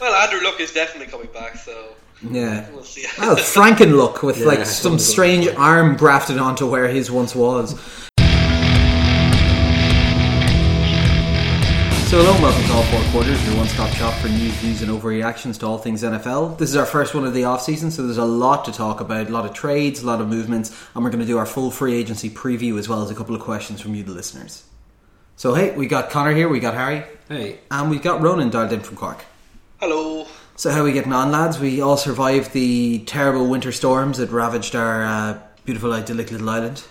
Well, Andrew Luck is definitely coming back, so Yeah. we'll see. Well, Franken look with Yeah, like some something strange arm grafted onto where his once was. So hello and welcome to All Four Quarters, your one-stop shop for news, views and overreactions to all things NFL. This is our first one of the off-season, so there's a lot to talk about, a lot of trades, a lot of movements, and we're going to do our full free agency preview as well as a couple of questions from you, the listeners. So hey, we got Connor here, we got Harry, Hey, and we've got Ronan dialed in from Cork. Hello. So how are we getting on, lads? We all survived the terrible winter storms that ravaged our uh, beautiful, idyllic little island.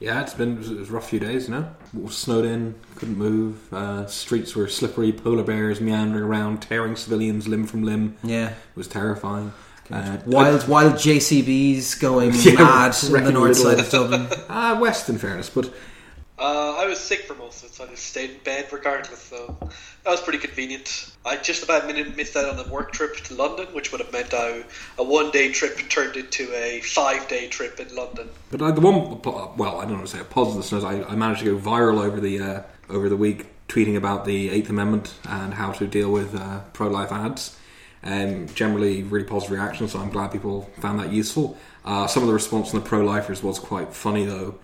yeah, it's been it was, a rough few days, you know. It snowed in, couldn't move. Uh, streets were slippery, polar bears meandering around, tearing civilians limb from limb. Yeah, It was terrifying. Uh, wild, wild JCBs going Yeah, mad in the north little- side of Dublin. Ah, west, in fairness, but Uh, I was sick for most of it, so I just stayed in bed regardless. So that was pretty convenient. I just about missed out on a work trip to London, which would have meant I, a one-day trip turned into a five-day trip in London. but uh, the one well, I don't want to say a positive note. I, I managed to go viral over the uh, over the week, tweeting about the Eighth Amendment and how to deal with uh, pro-life ads. Um, generally, really positive reaction, so I'm glad people found that useful. Uh, some of the response from the pro-lifers was quite funny, though.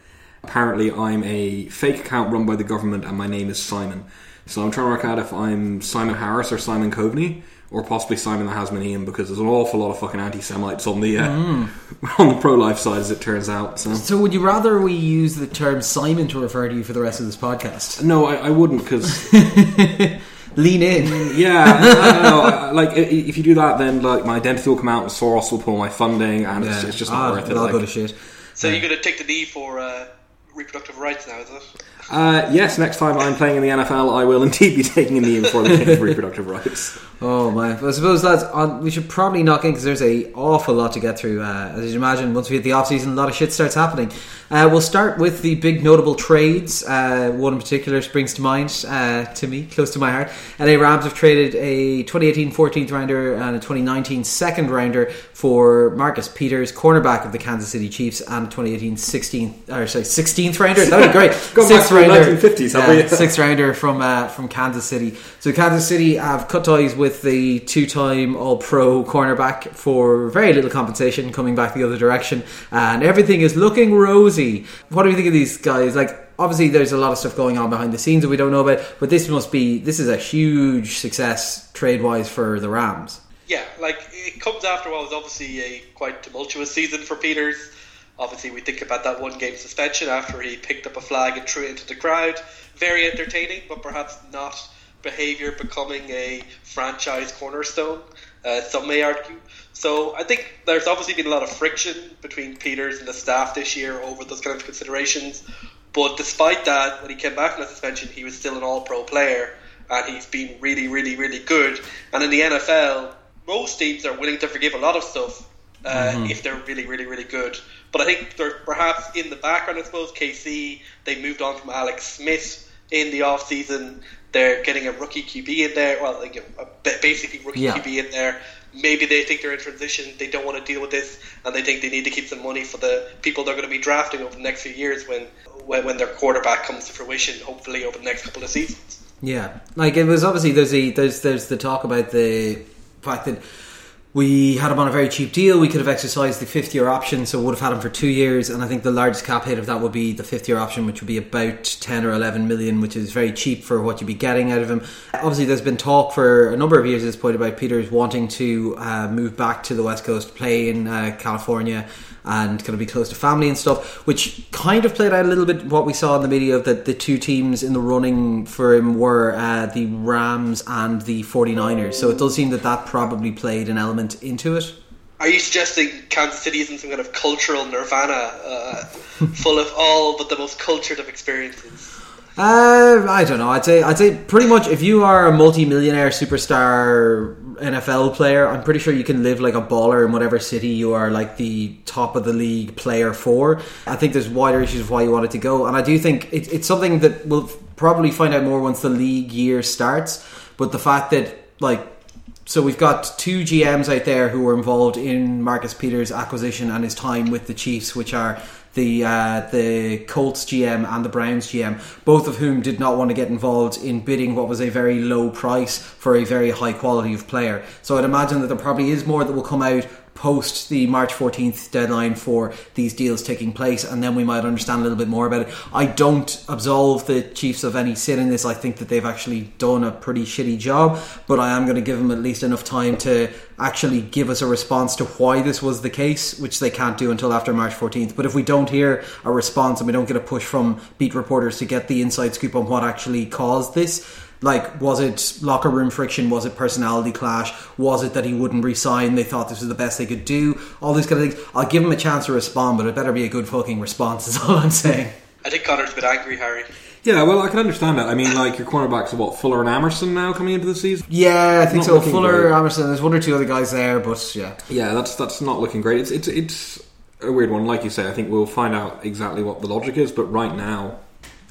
Apparently, I'm a fake account run by the government, and my name is Simon. So I'm trying to work out if I'm Simon Harris or Simon Coveney, or possibly Simon the has my name, because there's an awful lot of fucking anti-Semites on the uh, on the pro-life side, as it turns out. So. So would you rather we use the term Simon to refer to you for the rest of this podcast? No, I, I wouldn't because Lean in. yeah, I don't know. I- Like if you do that, then like my identity will come out, and Soros will pull my funding, and it's, it's just not Ah, worth it. it'll all go to shit. So you're going to take the knee for uh, reproductive rights now, is it? Uh, yes, next time I'm playing in the NFL, I will indeed be taking a knee before the king of reproductive rights. Oh my! I suppose lads, on, we should probably knock in because there's a awful lot to get through. Uh, as you imagine, once we hit the off season, a lot of shit starts happening. Uh, we'll start with the big notable trades. Uh, one in particular springs to mind uh, to me, close to my heart. LA Rams have traded a 2018 14th rounder and a 2019 second rounder for Marcus Peters, cornerback of the Kansas City Chiefs, and a 2018 16th or sorry 16th rounder. That would be great. Back to the 1950s, have Yeah, we? sixth rounder from uh, from Kansas City. So Kansas City have cut ties with the two-time All-Pro cornerback for very little compensation, coming back the other direction, and everything is looking rosy. What do you think of these guys? Like, obviously, there's a lot of stuff going on behind the scenes that we don't know about, but this must be this is a huge success trade-wise for the Rams. Yeah, like it comes after what was obviously a quite tumultuous season for Peters. Obviously, we think about that one game suspension after he picked up a flag and threw it into the crowd. Very entertaining, but perhaps not behaviour becoming a franchise cornerstone. Uh, some may argue. So I think there's obviously been a lot of friction between Peters and the staff this year over those kind of considerations. But despite that, when he came back from the suspension, he was still an All-Pro player, and he's been really, really, really good. And in the NFL, most teams are willing to forgive a lot of stuff uh, if they're really, really, really good. But I think they're perhaps in the background, I suppose, KC, they moved on from Alex Smith in the off season. They're getting a rookie QB in there, well, like a, a basically rookie Yeah. QB in there. Maybe they think they're in transition, they don't want to deal with this, and they think they need to keep some money for the people they're going to be drafting over the next few years when, when, when their quarterback comes to fruition, hopefully over the next couple of seasons. Yeah, like it was obviously there's the there's there's the talk about the fact that we had him on a very cheap deal. We could have exercised the fifth year option, so would have had him for two years. And I think the largest cap hit of that would be the fifth year option, which would be about ten or eleven million, which is very cheap for what you'd be getting out of him. Obviously, there's been talk for a number of years at this point about Peters wanting to uh, move back to the West Coast, play in uh, California and kind of be close to family and stuff, which kind of played out a little bit what we saw in the media of that the two teams in the running for him were uh, the Rams and the 49ers. So it does seem that that probably played an element into it. Are you suggesting Kansas City isn't some kind of cultural nirvana, uh, full of all but the most cultured of experiences? Uh, I don't know. I'd say I'd say pretty much if you are a multi-millionaire superstar NFL player, I'm pretty sure you can live like a baller in whatever city you are like the top of the league player for. I think there's wider issues of why you want it to go, and I do think it, it's something that we'll probably find out more once the league year starts. But the fact that like so we've got two GMs out there who were involved in Marcus Peters' acquisition and his time with the Chiefs, which are the uh, the Colts GM and the Browns GM, both of whom did not want to get involved in bidding what was a very low price for a very high quality of player. So I'd imagine that there probably is more that will come out post the March 14th deadline for these deals taking place, and then we might understand a little bit more about it. I don't absolve the Chiefs of any sin in this. I think that they've actually done a pretty shitty job, but I am going to give them at least enough time to actually give us a response to why this was the case, which they can't do until after March 14th. But if we don't hear a response and we don't get a push from beat reporters to get the inside scoop on what actually caused this, like, was it locker room friction? Was it personality clash? Was it that he wouldn't resign? They thought this was the best they could do? All these kind of things. I'll give him a chance to respond, but it better be a good fucking response, is all I'm saying. I think Connor's a bit angry, Harry. Yeah, well, I can understand that. I mean, like your cornerbacks are what Fuller and Amerson now coming into the season. Yeah, I think Not so. Fuller, great. Amerson, there's one or two other guys there, but yeah. Yeah, that's that's not looking great. It's it's it's a weird one. Like you say, I think we'll find out exactly what the logic is. But right now,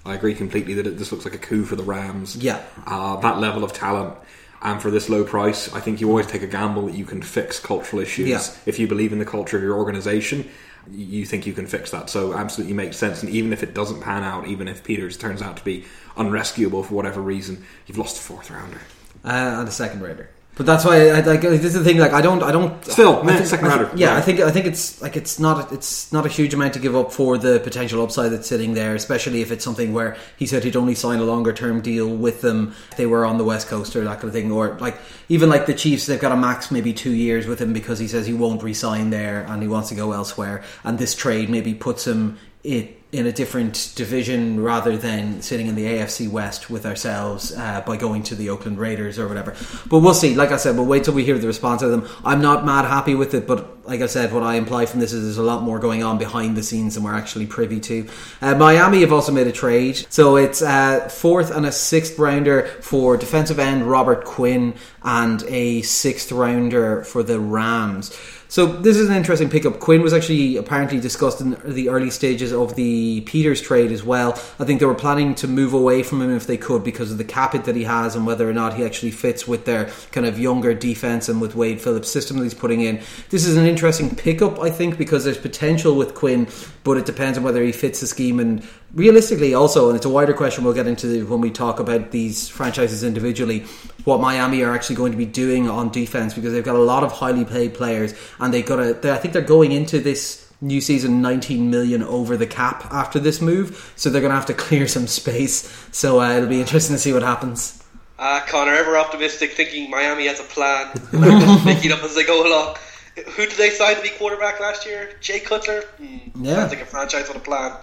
I agree completely that it, this looks like a coup for the Rams. Yeah. uh, that level of talent. And for this low price, I think you always take a gamble that you can fix cultural issues. Yeah. If you believe in the culture of your organization, you think you can fix that. So absolutely makes sense. And even if it doesn't pan out, even if Peters turns out to be unrescuable for whatever reason, you've lost a fourth rounder. uh, and a second raider. But that's why, I, like, this is the thing. Like, I don't, I don't. Still, I man, think- second rounder. Yeah, Yeah. I think, I think it's like it's not, it's not a huge amount to give up for the potential upside that's sitting there. Especially if it's something where he said he'd only sign a longer term deal with them if they were on the west coast or that kind of thing. Or like even like the Chiefs, they've got a max maybe two years with him because he says he won't resign there and he wants to go elsewhere. And this trade maybe puts him it in a different division rather than sitting in the AFC West with ourselves uh, by going to the Oakland Raiders or whatever. But we'll see. Like I said, we'll wait till we hear the response of them. I'm not mad happy with it, but like I said, what I imply from this is there's a lot more going on behind the scenes than we're actually privy to. Uh, Miami have also made a trade, so it's uh, fourth and a sixth rounder for defensive end Robert Quinn and a sixth rounder for the Rams. So this is an interesting pickup. Quinn was actually apparently discussed in the early stages of the Peters trade as well. I think they were planning to move away from him if they could because of the cap it that he has and whether or not he actually fits with their kind of younger defense and with Wade Phillips' system that he's putting in. This is an interesting pickup, I think, because there's potential with Quinn, but it depends on whether he fits the scheme and realistically also, and it's a wider question we'll get into when we talk about these franchises individually, what Miami are actually going to be doing on defense because they've got a lot of highly paid players and they've got a. They, I think they're going into this new season 19 million over the cap after this move, so they're going to have to clear some space. So uh, it'll be interesting to see what happens. Ah, Connor, ever optimistic, thinking Miami has a plan, and they're just making up as they go along. Who did they sign to be quarterback last year? Jay Cutler. Hmm, Yeah. sounds like a franchise with a plan.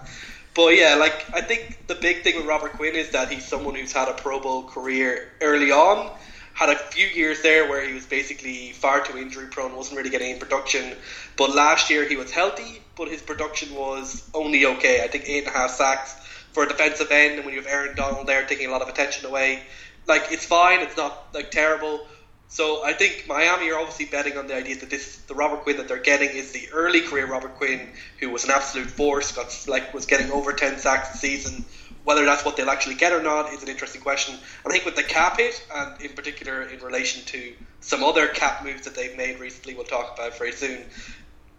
But yeah, like I think the big thing with Robert Quinn is that he's someone who's had a Pro Bowl career early on. Had a few years there where he was basically far too injury prone, wasn't really getting any production. But last year he was healthy, but his production was only okay. I think eight and a half sacks for a defensive end, and when you have Aaron Donald there taking a lot of attention away, like it's fine. It's not like terrible. So I think Miami are obviously betting on the idea that this the Robert Quinn that they're getting is the early career Robert Quinn who was an absolute force, got like was getting over ten sacks a season. Whether that's what they'll actually get or not is an interesting question. I think with the cap hit, and in particular in relation to some other cap moves that they've made recently, we'll talk about very soon.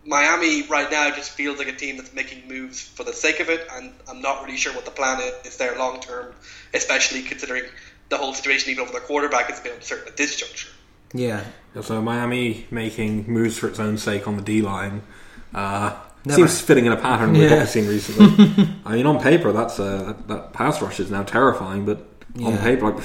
Miami right now just feels like a team that's making moves for the sake of it, and I'm not really sure what the plan is there long term, especially considering the whole situation, even over the quarterback, a bit uncertain at this juncture. Yeah. So Miami making moves for its own sake on the D line uh, seems fitting in a pattern with Yeah. we've seen recently. I mean, on paper, that's uh, that, that pass rush is now terrifying, but on paper, like,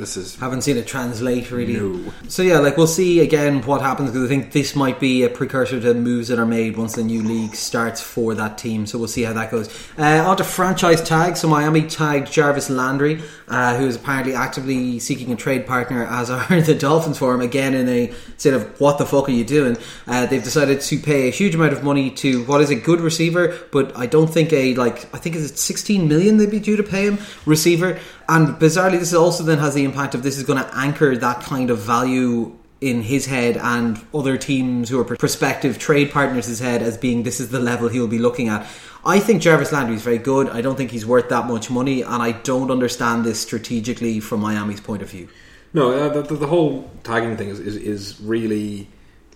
this is Haven't seen it translate really. No. So yeah, like we'll see again what happens because I think this might be a precursor to moves that are made once the new league starts for that team. So we'll see how that goes. Uh, on to franchise tags. So Miami tagged Jarvis Landry, uh, who is apparently actively seeking a trade partner, as are the Dolphins for him. Again, in a sort of what the fuck are you doing? Uh, they've decided to pay a huge amount of money to what is a good receiver, but I don't think a like I think it's 16 million they'd be due to pay him receiver. And bizarrely, this also then has the impact of this is going to anchor that kind of value in his head and other teams who are prospective trade partners' his head as being this is the level he'll be looking at. I think Jarvis Landry is very good. I don't think he's worth that much money, and I don't understand this strategically from Miami's point of view. no. Uh, the, the, whole tagging thing is, is is really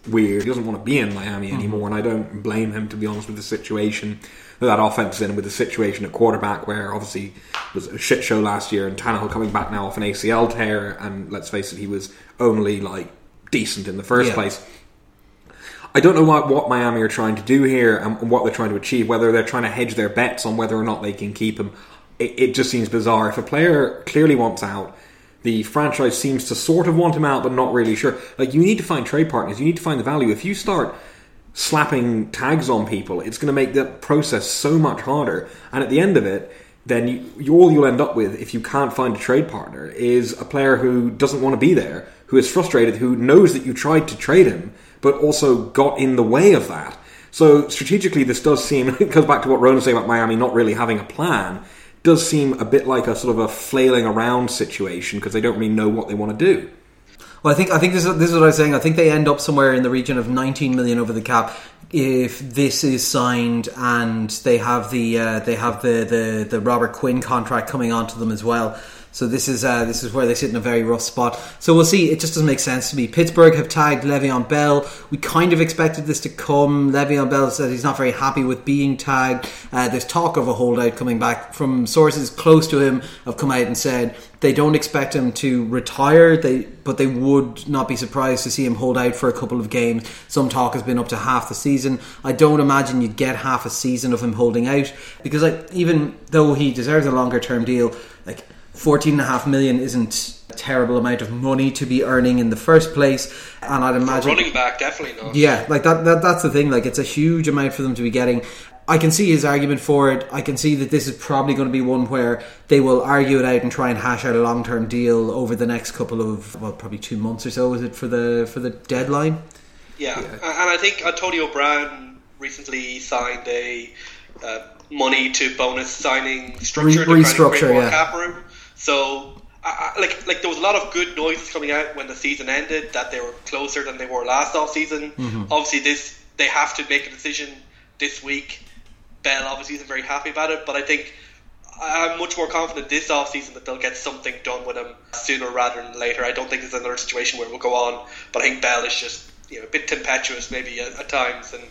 weird. He doesn't want to be in Miami anymore, and I don't blame him to be honest with the situation that offense is in, with the situation at quarterback, where obviously it was a shit show last year, and Tannehill coming back now off an ACL tear, and let's face it, he was only like decent in the first Yeah. place. I don't know what, what Miami are trying to do here and what they're trying to achieve, whether they're trying to hedge their bets on whether or not they can keep him. It, it just seems bizarre. If a player clearly wants out, the franchise seems to sort of want him out, but not really sure. Like, you need to find trade partners, you need to find the value. If you start slapping tags on people, it's going to make the process so much harder. And at the end of it, then you, you, all you'll end up with, if you can't find a trade partner, is a player who doesn't want to be there, who is frustrated, who knows that you tried to trade him, but also got in the way of that. So strategically, this does seem it goes back to what Ron was saying about Miami not really having a plan. Does seem a bit like a sort of a flailing around situation because they don't really know what they want to do. Well, I think I think this is, this is what I was saying. I think they end up somewhere in the region of 19 million over the cap if this is signed and they have the uh, they have the, the the Robert Quinn contract coming onto them as well. So this is uh, this is where they sit in a very rough spot. So we'll see. It just doesn't make sense to me. Pittsburgh have tagged Le'Veon Bell. We kind of expected this to come. Le'Veon Bell said he's not very happy with being tagged. Uh, there's talk of a holdout coming back from sources close to him. Have come out and said they don't expect him to retire. They but they would not be surprised to see him hold out for a couple of games. Some talk has been up to half the season. I don't imagine you'd get half a season of him holding out because like even though he deserves a longer term deal, like. 14.5 million isn't a terrible amount of money to be earning in the first place and I'd imagine running back, definitely not. yeah, like that, that that's the thing. Like it's a huge amount for them to be getting. I can see his argument for it. I can see that this is probably going to be one where they will argue it out and try and hash out a long term deal over the next couple of well, probably two months or so. Is it for the for the deadline? Yeah, and I think Antonio Brown recently signed a uh, money to bonus signing structure, Re- to kind of create restructure, yeah. cap room. So, I, I, like, like there was a lot of good noises coming out when the season ended that they were closer than they were last off season. Mm-hmm. Obviously, this they have to make a decision this week. Bell obviously isn't very happy about it, but I think I'm much more confident this off season that they'll get something done with him sooner rather than later. I don't think it's another situation where it will go on, but I think Bell is just you know a bit tempestuous maybe at, at times and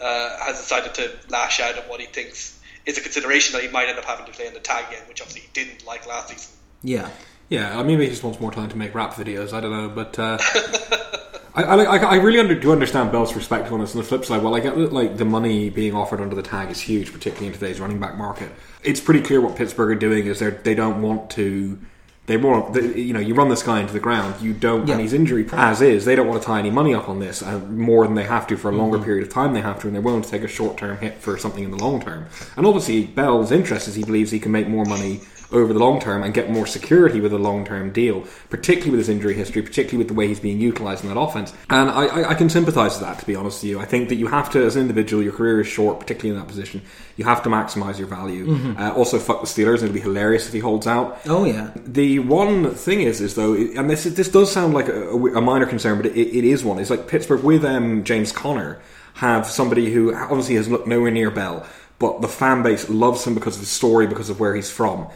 uh, has decided to lash out at what he thinks is a consideration that he might end up having to play in the tag again, which obviously he didn't like last season. Yeah. Yeah, uh, maybe he just wants more time to make rap videos. I don't know, but uh, I, I, I I really under, do understand Bell's perspective on this. On the flip side, well, I get that like the money being offered under the tag is huge, particularly in today's running back market. It's pretty clear what Pittsburgh are doing is they they don't want to. They want, they, you know, you run this guy into the ground. You don't, Yeah. and he's injury as is. They don't want to tie any money up on this uh, more than they have to for a longer period of time. They have to, and they're willing to take a short term hit for something in the long term. And obviously, Bell's interest is he believes he can make more money over the long term and get more security with a long term deal, particularly with his injury history, particularly with the way he's being utilised in that offense. And I, I, I can sympathise with that, to be honest with you. I think that you have to, as an individual, your career is short, particularly in that position. You have to maximise your value. Uh, also, fuck the Steelers, and it'll be hilarious if he holds out. Oh yeah. The one thing is, is though, and this this does sound like a, a minor concern, but it, it is one. It's like Pittsburgh with um, James Conner have somebody who obviously has looked nowhere near Bell, but the fan base loves him because of his story, because of where he's from.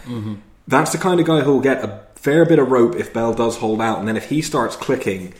That's the kind of guy who will get a fair bit of rope if Bell does hold out, and then if he starts clicking.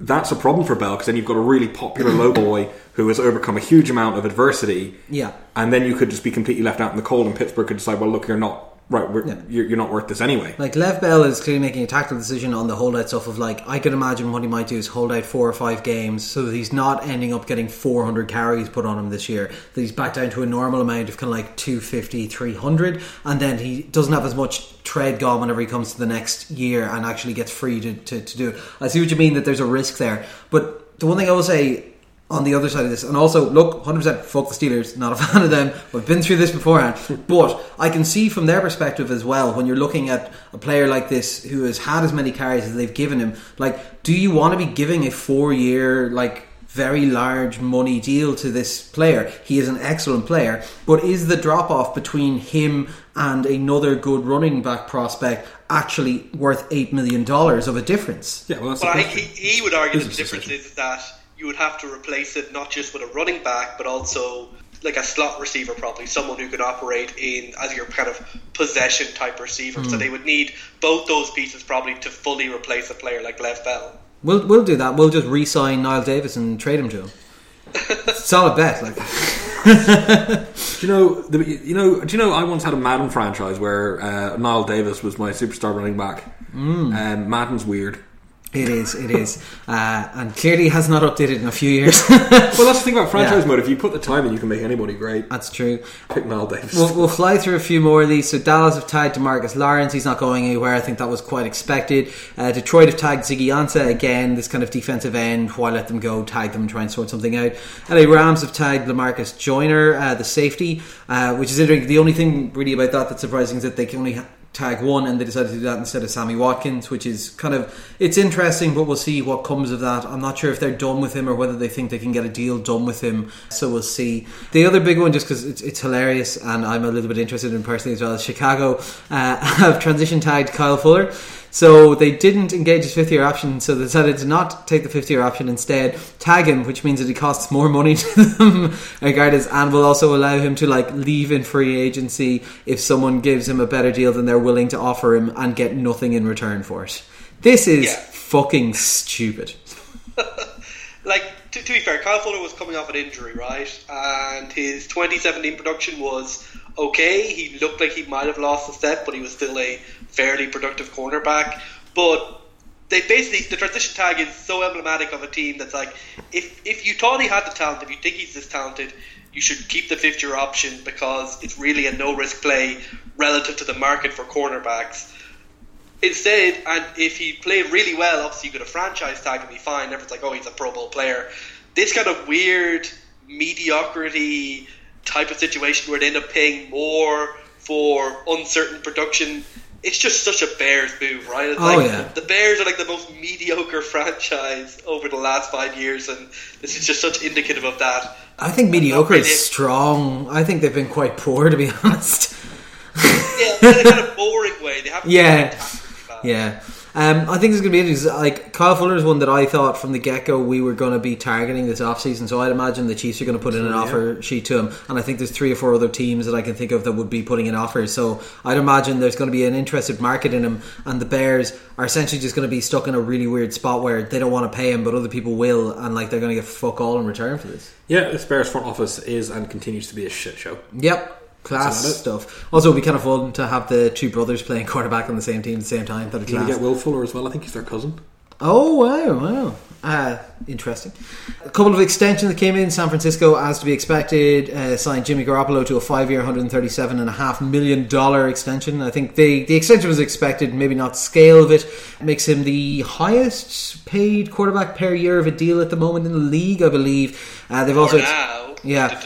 That's a problem for Bell because then you've got a really popular low boy who has overcome a huge amount of adversity, Yeah. and then you could just be completely left out in the cold, and Pittsburgh could decide, well, look, you're not right, we're, Yeah. you're, you're not worth this anyway. Like Lev Bell is clearly making a tactical decision on the holdout stuff of like I could imagine what he might do is hold out four or five games so that he's not ending up getting 400 carries put on him this year that he's back down to a normal amount of kind of like 250 300 and then he doesn't have as much tread gone whenever he comes to the next year and actually gets free to, to, to do it I see what you mean that there's a risk there but the one thing I will say on the other side of this. And also, look, 100% fuck the Steelers, not a fan of them. We've been through this beforehand. But I can see from their perspective as well, when you're looking at a player like this who has had as many carries as they've given him, like, do you want to be giving a four year, like, very large money deal to this player? He is an excellent player, but is the drop off between him and another good running back prospect actually worth $8 million of a difference? Yeah, well, that's But the I think he, he would argue that the difference decision. is that you would have to replace it not just with a running back, but also like a slot receiver, probably someone who could operate in as your kind of possession type receiver. Hmm. So they would need both those pieces probably to fully replace a player like Lev Bell. We'll we'll do that. We'll just re-sign Knile Davis and trade him to him. Solid bet, like. Do you know? The, you know? Do you know? I once had a Madden franchise where uh, Knile Davis was my superstar running back. Mm. Um, Madden's weird. It is, it is, uh, and clearly has not updated in a few years. well, that's the thing about franchise yeah. mode. If you put the time in, you can make anybody great. That's true. Pick Knile Davis. We'll, we'll, fly through a few more of these. So Dallas have tied to Marcus Lawrence. He's not going anywhere. I think that was quite expected. Uh, Detroit have tagged Ziggy Ansah again. This kind of defensive end. Why let them go? Tag them and try and sort something out. LA Rams have tagged Lamarcus Joyner, uh, the safety, uh, which is interesting. The only thing really about that that's surprising is that they can only. Ha- tag one, and they decided to do that instead of Sammy Watkins, which is kind of it's interesting, but we'll see what comes of that. I'm not sure if they're done with him or whether they think they can get a deal done with him. So we'll see. The other big one, just because it's, it's, hilarious, and I'm a little bit interested in personally as well, is Chicago uh, have transition tagged Kyle Fuller. So they didn't engage his fifth year option, so they decided to not take the fifth year option instead, tag him, which means that he costs more money to them, regardless, and will also allow him to like leave in free agency if someone gives him a better deal than they're willing to offer him and get nothing in return for it. This is yeah. fucking stupid. like to, to, be fair, Kyle Fuller was coming off an injury, right? And his 2017 production was okay. He looked like he might have lost a step, but he was still a fairly productive cornerback. But they basically the transition tag is so emblematic of a team that's like if if you thought he had the talent, if you think he's this talented, you should keep the fifth year option because it's really a no risk play relative to the market for cornerbacks. Instead, and if he played really well, obviously you could have franchise tag and be fine. Everyone's like, oh, he's a Pro Bowl player. This kind of weird mediocrity type of situation where they end up paying more for uncertain production it's just such a Bears move, right? It's oh, like yeah. the Bears are like the most mediocre franchise over the last five years, and this is just such indicative of that. I think mediocre is strong. I think they've been quite poor, to be honest. yeah, in a kind of boring way. They haven't. Yeah, yeah. Um, I think it's going to be interesting. Like Kyle Fuller is one that I thought from the get go we were going to be targeting this offseason. So I'd imagine the Chiefs are going to put in an yeah. offer sheet to him, and I think there's three or four other teams that I can think of that would be putting in offers. So I'd imagine there's going to be an interested market in him, and the Bears are essentially just going to be stuck in a really weird spot where they don't want to pay him, but other people will, and like they're going to get fuck all in return for this. Yeah, this Bears front office is and continues to be a shit show. Yep class stuff. Also, it'd be kind of fun to have the two brothers playing quarterback on the same team at the same time. That'd You get Will Fuller as well. I think he's their cousin. Oh wow, wow. Uh, interesting. A couple of extensions that came in. San Francisco, as to be expected, uh, signed Jimmy Garoppolo to a five-year, $137.5 million extension. I think the, the extension was expected, maybe not scale of it. Makes him the highest paid quarterback per year of a deal at the moment in the league, I believe. Uh, they've also... Now. Yeah.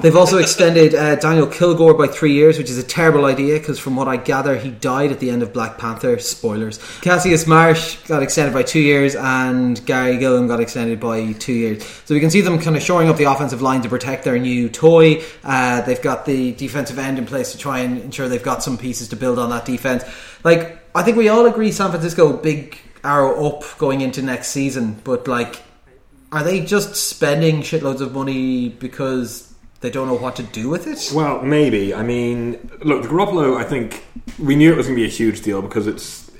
They've also extended uh, Daniel Kilgore by three years, which is a terrible idea because, from what I gather, he died at the end of Black Panther. Spoilers. Cassius Marsh got extended by two years, and Garry Gilliam got extended by two years. So we can see them kind of shoring up the offensive line to protect their new toy. Uh, they've got the defensive end in place to try and ensure they've got some pieces to build on that defense. Like, I think we all agree San Francisco big arrow up going into next season, but like, are they just spending shitloads of money because they don't know what to do with it? Well, maybe. I mean, look, the Garoppolo, I think we knew it was going to be a huge deal because it's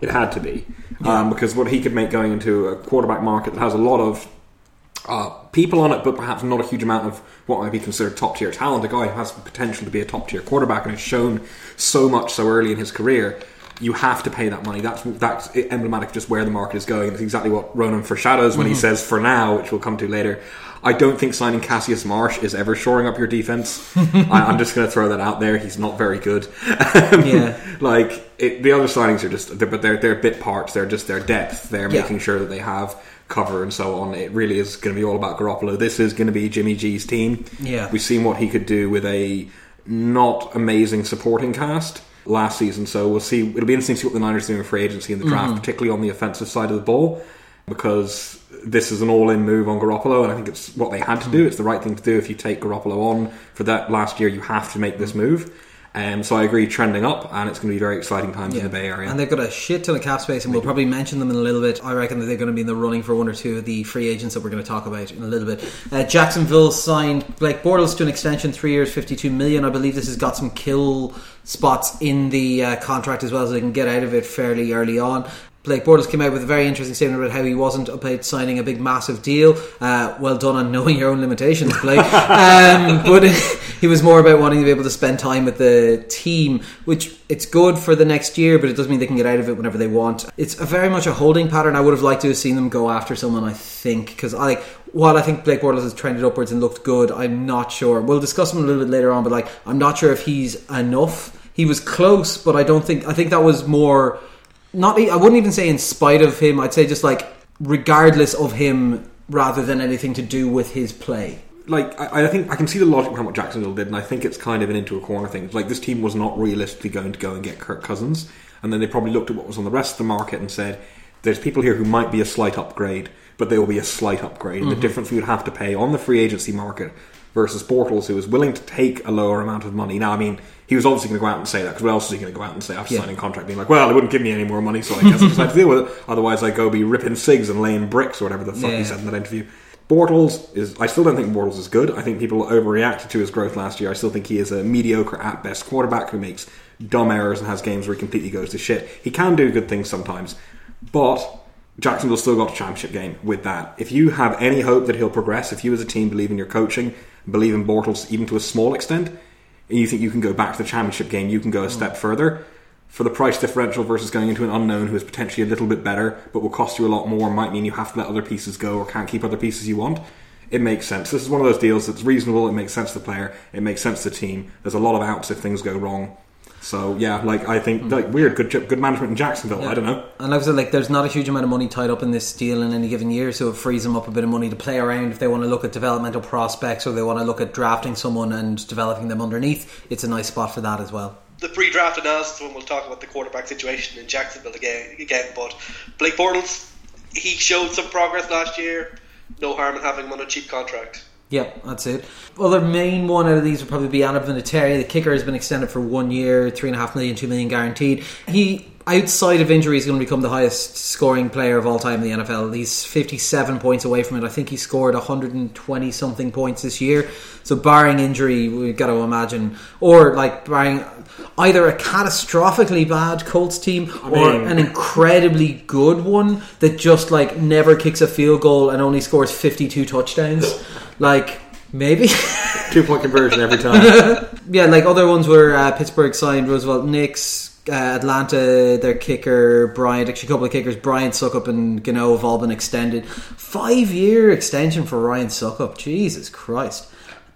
it had to be. Yeah. Um, because what he could make going into a quarterback market that has a lot of uh, people on it, but perhaps not a huge amount of what might be considered top tier talent. A guy who has the potential to be a top tier quarterback and has shown so much so early in his career. You have to pay that money. That's that's emblematic of just where the market is going. It's exactly what Ronan foreshadows when mm-hmm. he says "for now," which we'll come to later. I don't think signing Cassius Marsh is ever shoring up your defense. I, am just going to throw that out there. He's not very good. yeah. Like it, the other signings are just, they're, but they're they're bit parts. They're just their depth. They're yeah. making sure that they have cover and so on. It really is going to be all about Garoppolo. This is going to be Jimmy G's team. Yeah. We've seen what he could do with a not amazing supporting cast last season. So we'll see. It'll be interesting to see what the Niners do in free agency in the draft, mm-hmm. particularly on the offensive side of the ball, because this is an all-in move on Garoppolo, and I think it's what they had to do. It's the right thing to do. If you take Garoppolo on for that last year, you have to make this move. Um, so I agree, trending up, and it's going to be very exciting times yeah. in the Bay Area. And they've got a shit ton of cap space, and we'll probably mention them in a little bit. I reckon that they're going to be in the running for one or two of the free agents that we're going to talk about in a little bit. Uh, Jacksonville signed Blake Bortles to an extension, three years, fifty-two million. I believe this has got some kill spots in the uh, contract as well, so they can get out of it fairly early on. Blake Bortles came out with a very interesting statement about how he wasn't about signing a big, massive deal. Uh, well done on knowing your own limitations, Blake. um, but he was more about wanting to be able to spend time with the team, which it's good for the next year, but it doesn't mean they can get out of it whenever they want. It's a very much a holding pattern. I would have liked to have seen them go after someone, I think, because I like while I think Blake Bortles has trended upwards and looked good, I'm not sure. We'll discuss him a little bit later on, but like I'm not sure if he's enough. He was close, but I don't think I think that was more not I wouldn't even say in spite of him. I'd say just like regardless of him, rather than anything to do with his play. Like I, I think I can see the logic behind what Jacksonville did, and I think it's kind of an into a corner thing. Like this team was not realistically going to go and get Kirk Cousins, and then they probably looked at what was on the rest of the market and said, "There's people here who might be a slight upgrade." But they will be a slight upgrade. Mm-hmm. The difference we would have to pay on the free agency market versus Bortles, who was willing to take a lower amount of money. Now, I mean, he was obviously going to go out and say that because what else is he going to go out and say after yeah. signing a contract, being like, "Well, they wouldn't give me any more money, so I guess I just had to deal with it." Otherwise, I go be ripping cigs and laying bricks or whatever the fuck yeah. he said in that interview. Bortles is. I still don't think Bortles is good. I think people overreacted to his growth last year. I still think he is a mediocre at best quarterback who makes dumb errors and has games where he completely goes to shit. He can do good things sometimes, but Jacksonville still got a championship game with that. If you have any hope that he'll progress, if you as a team believe in your coaching, believe in Bortles even to a small extent, and you think you can go back to the championship game, you can go a step further. For the price differential versus going into an unknown who is potentially a little bit better but will cost you a lot more, might mean you have to let other pieces go or can't keep other pieces you want. It makes sense. This is one of those deals that's reasonable. It makes sense to the player. It makes sense to the team. There's a lot of outs if things go wrong. So yeah, like I think hmm. like weird, good good management in Jacksonville. Yeah. I don't know. And like I said, like there's not a huge amount of money tied up in this deal in any given year, so it frees them up a bit of money to play around if they want to look at developmental prospects or they want to look at drafting someone and developing them underneath. It's a nice spot for that as well. The pre-draft analysis when we'll talk about the quarterback situation in Jacksonville again. Again, but Blake Bortles, he showed some progress last year. No harm in having him on a cheap contract. Yep, that's it. Other main one out of these would probably be Adam Vinatieri. The kicker has been extended for one year, three and a half million, two million guaranteed. He, outside of injury, is going to become the highest scoring player of all time in the NFL. He's 57 points away from it. I think he scored 120 something points this year. So, barring injury, we've got to imagine, or like barring either a catastrophically bad Colts team or an incredibly good one that just like never kicks a field goal and only scores 52 touchdowns. Like maybe two point conversion every time. yeah, like other ones were uh, Pittsburgh signed Roosevelt Nix. Uh, Atlanta, their kicker, Bryant, actually a couple of kickers, Bryant Succop and Gano have all been extended. Five year extension for Ryan Succop. Jesus Christ.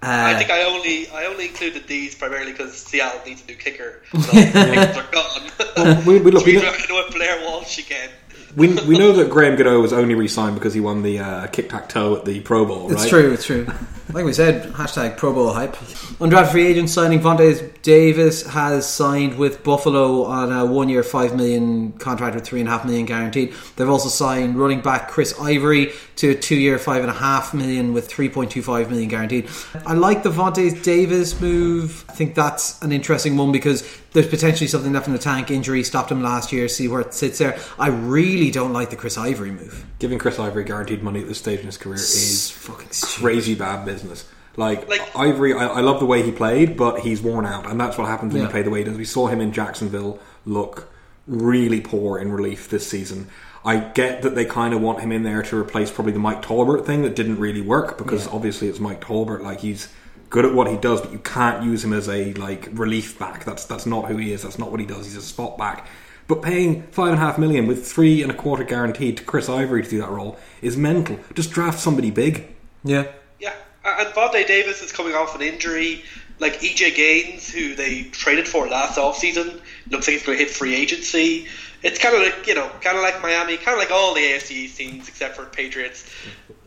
Uh, I think I only I only included these primarily because Seattle needs a new kicker. So kickers are gone. Well, we, we, look, we, know Blair Walsh again we, we know that Graham Gano was only re-signed because he won the uh, kick tack toe at the Pro Bowl. Right? It's true. It's true. Like we said, hashtag Pro Bowl hype. Undrafted free agent signing Vontae Davis has signed with Buffalo on a one-year, five million contract with three and a half million guaranteed. They've also signed running back Chris Ivory to a two-year, five and a half million with three point two five million guaranteed. I like the Vontae Davis move. I think that's an interesting one because there's potentially something left in the tank. Injury stopped him last year. See where it sits there. I really don't like the Chris Ivory move. Giving Chris Ivory guaranteed money at this stage in his career is fucking crazy bad business. Like, like Ivory, I, I, love the way he played, but he's worn out, and that's what happens when yeah. you play the way he does. We saw him in Jacksonville look really poor in relief this season. I get that they kind of want him in there to replace probably the Mike Tolbert thing that didn't really work because yeah. obviously it's Mike Tolbert. Like he's good at what he does, but you can't use him as a like relief back. That's that's not who he is. That's not what he does. He's a spot back. But paying five and a half million with three and a quarter guaranteed to Chris Ivory to do that role is mental. Just draft somebody big. Yeah. Yeah. And Vontae Davis is coming off an injury. Like EJ Gaines, who they traded for last offseason, looks like he's going to hit free agency. It's kind of like, you know, kind of like Miami, kind of like all the AFC teams except for Patriots.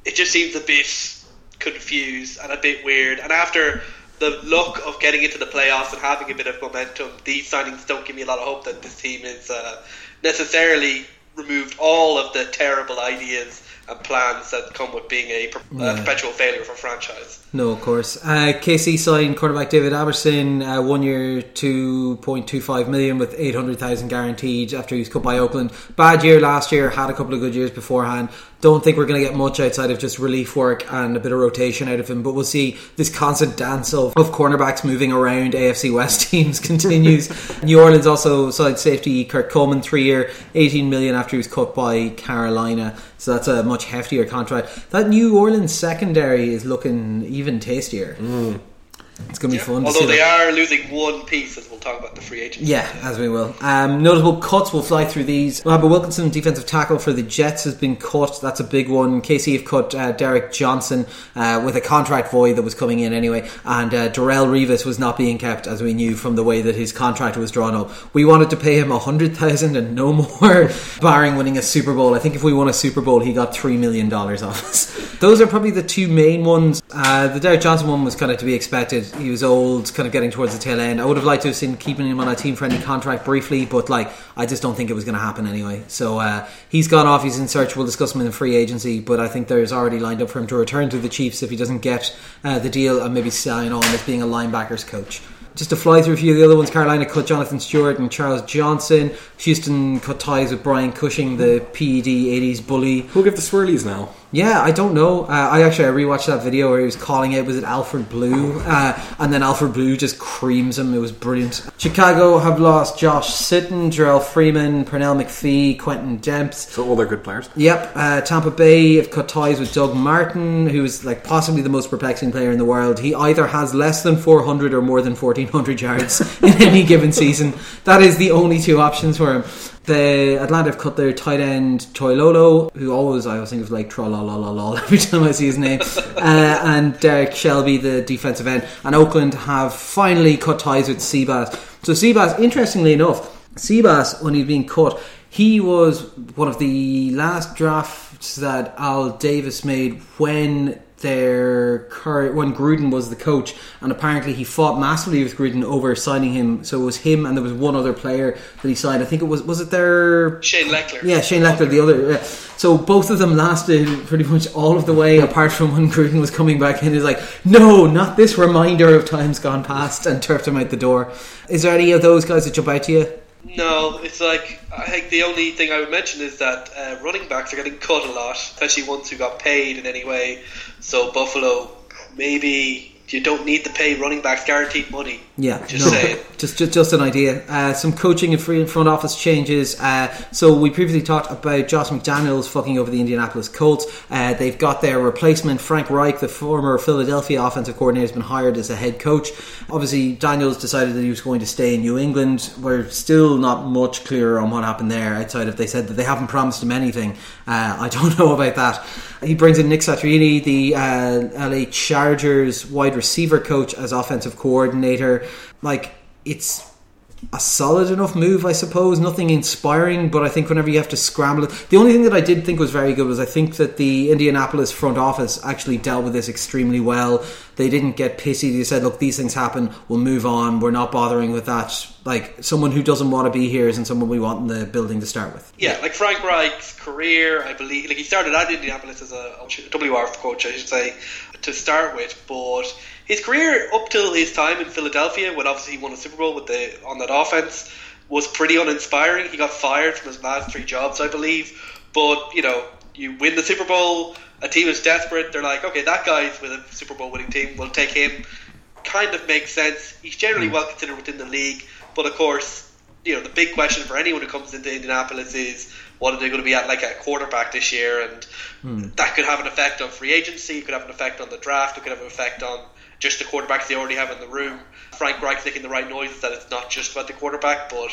It just seems a bit confused and a bit weird. And after the luck of getting into the playoffs and having a bit of momentum, these signings don't give me a lot of hope that this team is uh, necessarily removed all of the terrible ideas and plans that come with being a, yeah. perpetual failure for franchise. No, of course. Uh, KC signed quarterback David Amerson, uh, one year, two point two five million with eight hundred thousand guaranteed after he was cut by Oakland. Bad year last year, had a couple of good years beforehand Don't think we're going to get much outside of just relief work and a bit of rotation out of him, but we'll see this constant dance of, of cornerbacks moving around AFC West teams continues. New Orleans also signed safety Kurt Coleman, three year, 18 million after he was cut by Carolina. So that's a much heftier contract. That New Orleans secondary is looking even tastier. Mm. It's going to be fun. to Although they that. are losing one piece, as we'll talk about the free agents. Yeah, as we will. Um, notable cuts, we'll fly through these. Robert Wilkinson, defensive tackle for the Jets, has been cut. That's a big one. KC have cut uh, Derrick Johnson uh, with a contract void that was coming in anyway. And uh, Darrelle Revis was not being kept, as we knew from the way that his contract was drawn up. We wanted to pay him a hundred thousand and no more, barring winning a Super Bowl. I think if we won a Super Bowl, he got three million dollars off us. Those are probably the two main ones. Uh, the Derrick Johnson one was kind of to be expected. He was old, kind of getting towards the tail end. I would have liked to have seen keeping him on a team friendly contract briefly, but like I just don't think it was going to happen anyway. So uh, he's gone off. He's in search. We'll discuss him in the free agency, but I think there's already lined up for him to return to the Chiefs if he doesn't get uh, the deal and maybe sign on as being a linebackers coach. Just to fly through a few of the other ones, Carolina cut Jonathan Stewart and Charles Johnson. Houston cut ties with Brian Cushing, the PED 80s bully. Who'll give the swirlies now? Yeah, I don't know. Uh, I actually I rewatched that video where he was calling it. Was it Alfred Blue? Uh, and then Alfred Blue just creams him. It was brilliant. Chicago have lost Josh Sitton, Jerrell Freeman, Pernell McPhee, Quentin Demps. So all they're good players. Yep, uh, Tampa Bay have cut ties with Doug Martin, who is like possibly the most perplexing player in the world. He either has less than 400 or more than 1400 yards in any given season. That is the only two options for him. The Atlanta have cut their tight end Toilolo, who always I always think of like trollololol every time I see his name, uh, and Derrick Shelby, the defensive end. And Oakland have finally cut ties with Seabass. So Seabass, interestingly enough, Seabass when he'd been cut, he was one of the last drafts that Al Davis made when their current when Gruden was the coach, and apparently he fought massively with Gruden over signing him. So it was him, and there was one other player that he signed. I think it was was it their Shane Lechler. yeah, Shane Lechler, the other. Yeah. So both of them lasted pretty much all of the way, apart from when Gruden was coming back in. He's like, no, not this reminder of times gone past, and turfed him out the door. Is there any of those guys that jump out to you? No, it's like I think the only thing I would mention is that uh, running backs are getting cut a lot, especially ones who got paid in any way. So Buffalo, maybe you don't need to pay running backs guaranteed money. Yeah, Just no, saying. Just, just, just an idea. Uh, some coaching and free front office changes. Uh, so we previously talked about Josh McDaniels fucking over the Indianapolis Colts. Uh, they've got their replacement, Frank Reich, the former Philadelphia offensive coordinator, has been hired as a head coach. Obviously, Daniels decided that he was going to stay in New England. We're still not much clearer on what happened there, outside of they said that they haven't promised him anything. Uh, I don't know about that. He brings in Nick Sirianni, the uh, LA Chargers wide receiver coach, as offensive coordinator. Like, it's a solid enough move, I suppose. Nothing inspiring, but I think whenever you have to scramble. The only thing that I did think was very good was I think that the Indianapolis front office actually dealt with this extremely well. They didn't get pissy. They said, look, these things happen. We'll move on. We're not bothering with that. Like, someone who doesn't want to be here isn't someone we want in the building to start with. Yeah, like Frank Reich's career, I believe, like he started at Indianapolis as a WR coach, I should say, to start with, but his career up till his time in Philadelphia, when obviously he won a Super Bowl with the on that offense, was pretty uninspiring. He got fired from his last three jobs, I believe. But you know, you win the Super Bowl, a team is desperate. They're like, okay, that guy's with a Super Bowl winning team. We'll take him. Kind of makes sense. He's generally hmm. well considered within the league, but of course, you know, the big question for anyone who comes into Indianapolis is what are they going to be at like a quarterback this year, and hmm. that could have an effect on free agency. It could have an effect on the draft. It could have an effect on just the quarterbacks they already have in the room. Frank Reich making the right noises that it's not just about the quarterback, but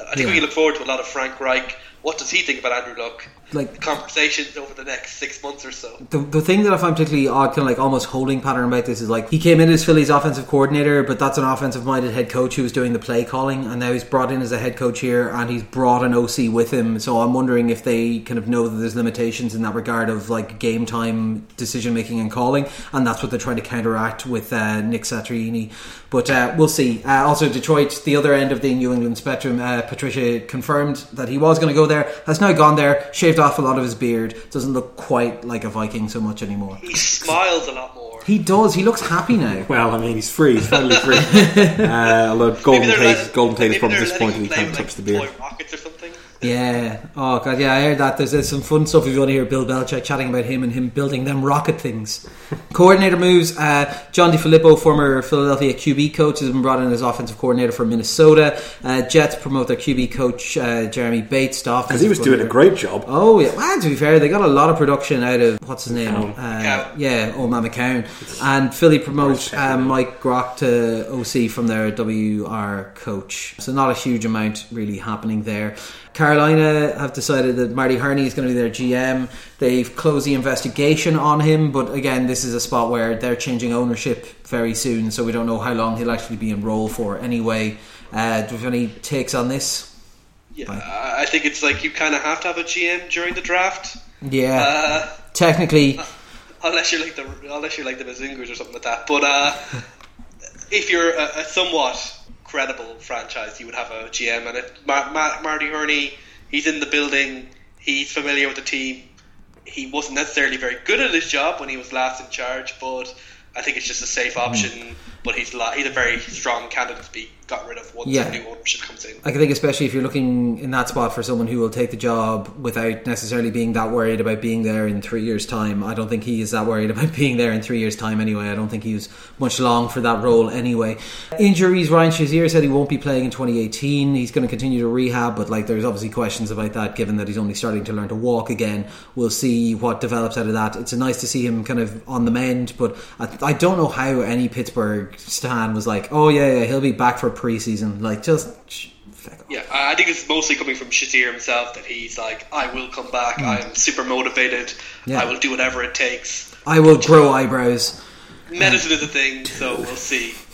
I think Yeah. we can look forward to a lot of Frank Reich. What does he think about Andrew Luck? Like, Conversations over the next six months or so. the, the thing that I find particularly odd, kind of like almost holding pattern about this is like he came in as Philly's offensive coordinator, but that's an offensive minded head coach who was doing the play calling, and now he's brought in as a head coach here, and he's brought an OC with him. So I'm wondering if they kind of know that there's limitations in that regard of like game time decision making and calling, and that's what they're trying to counteract with uh, Nick Sirianni. But uh, we'll see. Uh, also, Detroit, the other end of the New England spectrum, uh, Patricia confirmed that he was going to go there. Has now gone there, shaved off a lot of his beard, doesn't look quite like a Viking so much anymore. He smiles a lot more. He does. He looks happy now. Well, I mean, he's free. He's finally free. uh, although Golden Maybe Tate, Golden Tate is maybe probably they're disappointed he can't with, touch the like, beard. Toy rockets or something. Yeah. Oh god. Yeah, I heard that. There's, there's some fun stuff if you want to hear Bill Belichick chatting about him and him building them rocket things. coordinator moves. Uh, John DeFilippo, former Philadelphia QB coach, has been brought in as offensive coordinator for Minnesota. Uh, Jets promote their QB coach uh, Jeremy Bates to Because he was doing a great job. Oh yeah. Well, to be fair, they got a lot of production out of what's his name? Uh, yeah, old man McCown. And Philly promote um, Mike Grock to OC from their WR coach. So not a huge amount really happening there. Carolina have decided that Marty Hurney is going to be their GM. They've closed the investigation on him, but again, this is a spot where they're changing ownership very soon, so we don't know how long he'll actually be in role for anyway. Uh, do you have any takes on this? Yeah, I I think it's like you kind of have to have a GM during the draft, Yeah, uh, technically, unless you're like the unless you're like the Bazungus or something like that. But uh, if you're a, a somewhat credible franchise, you would have a GM. And if Mar- Mar- Marty Hurney, he's in the building, he's familiar with the team. He wasn't necessarily very good at his job when he was last in charge, but I think it's just a safe option. Hmm. But he's la- he's a very strong candidate to be got rid of once Yeah. new ownership comes in. I think especially if you're looking in that spot for someone who will take the job without necessarily being that worried about being there in three years' time. I don't think he is that worried about being there in three years' time anyway. I don't think he's much long for that role anyway. Injuries, Ryan Shazier said he won't be playing in 2018. He's going to continue to rehab, but like there's obviously questions about that given that he's only starting to learn to walk again. We'll see what develops out of that. It's nice to see him kind of on the mend, but I, I don't know how any Pittsburgh stan was like, oh yeah, yeah, he'll be back for preseason. Like just. Yeah, I think it's mostly coming from Shazier himself that he's like, I will come back. I am super motivated. Yeah. I will do whatever it takes. I will grow eyebrows. Medicine is a thing, so we'll see.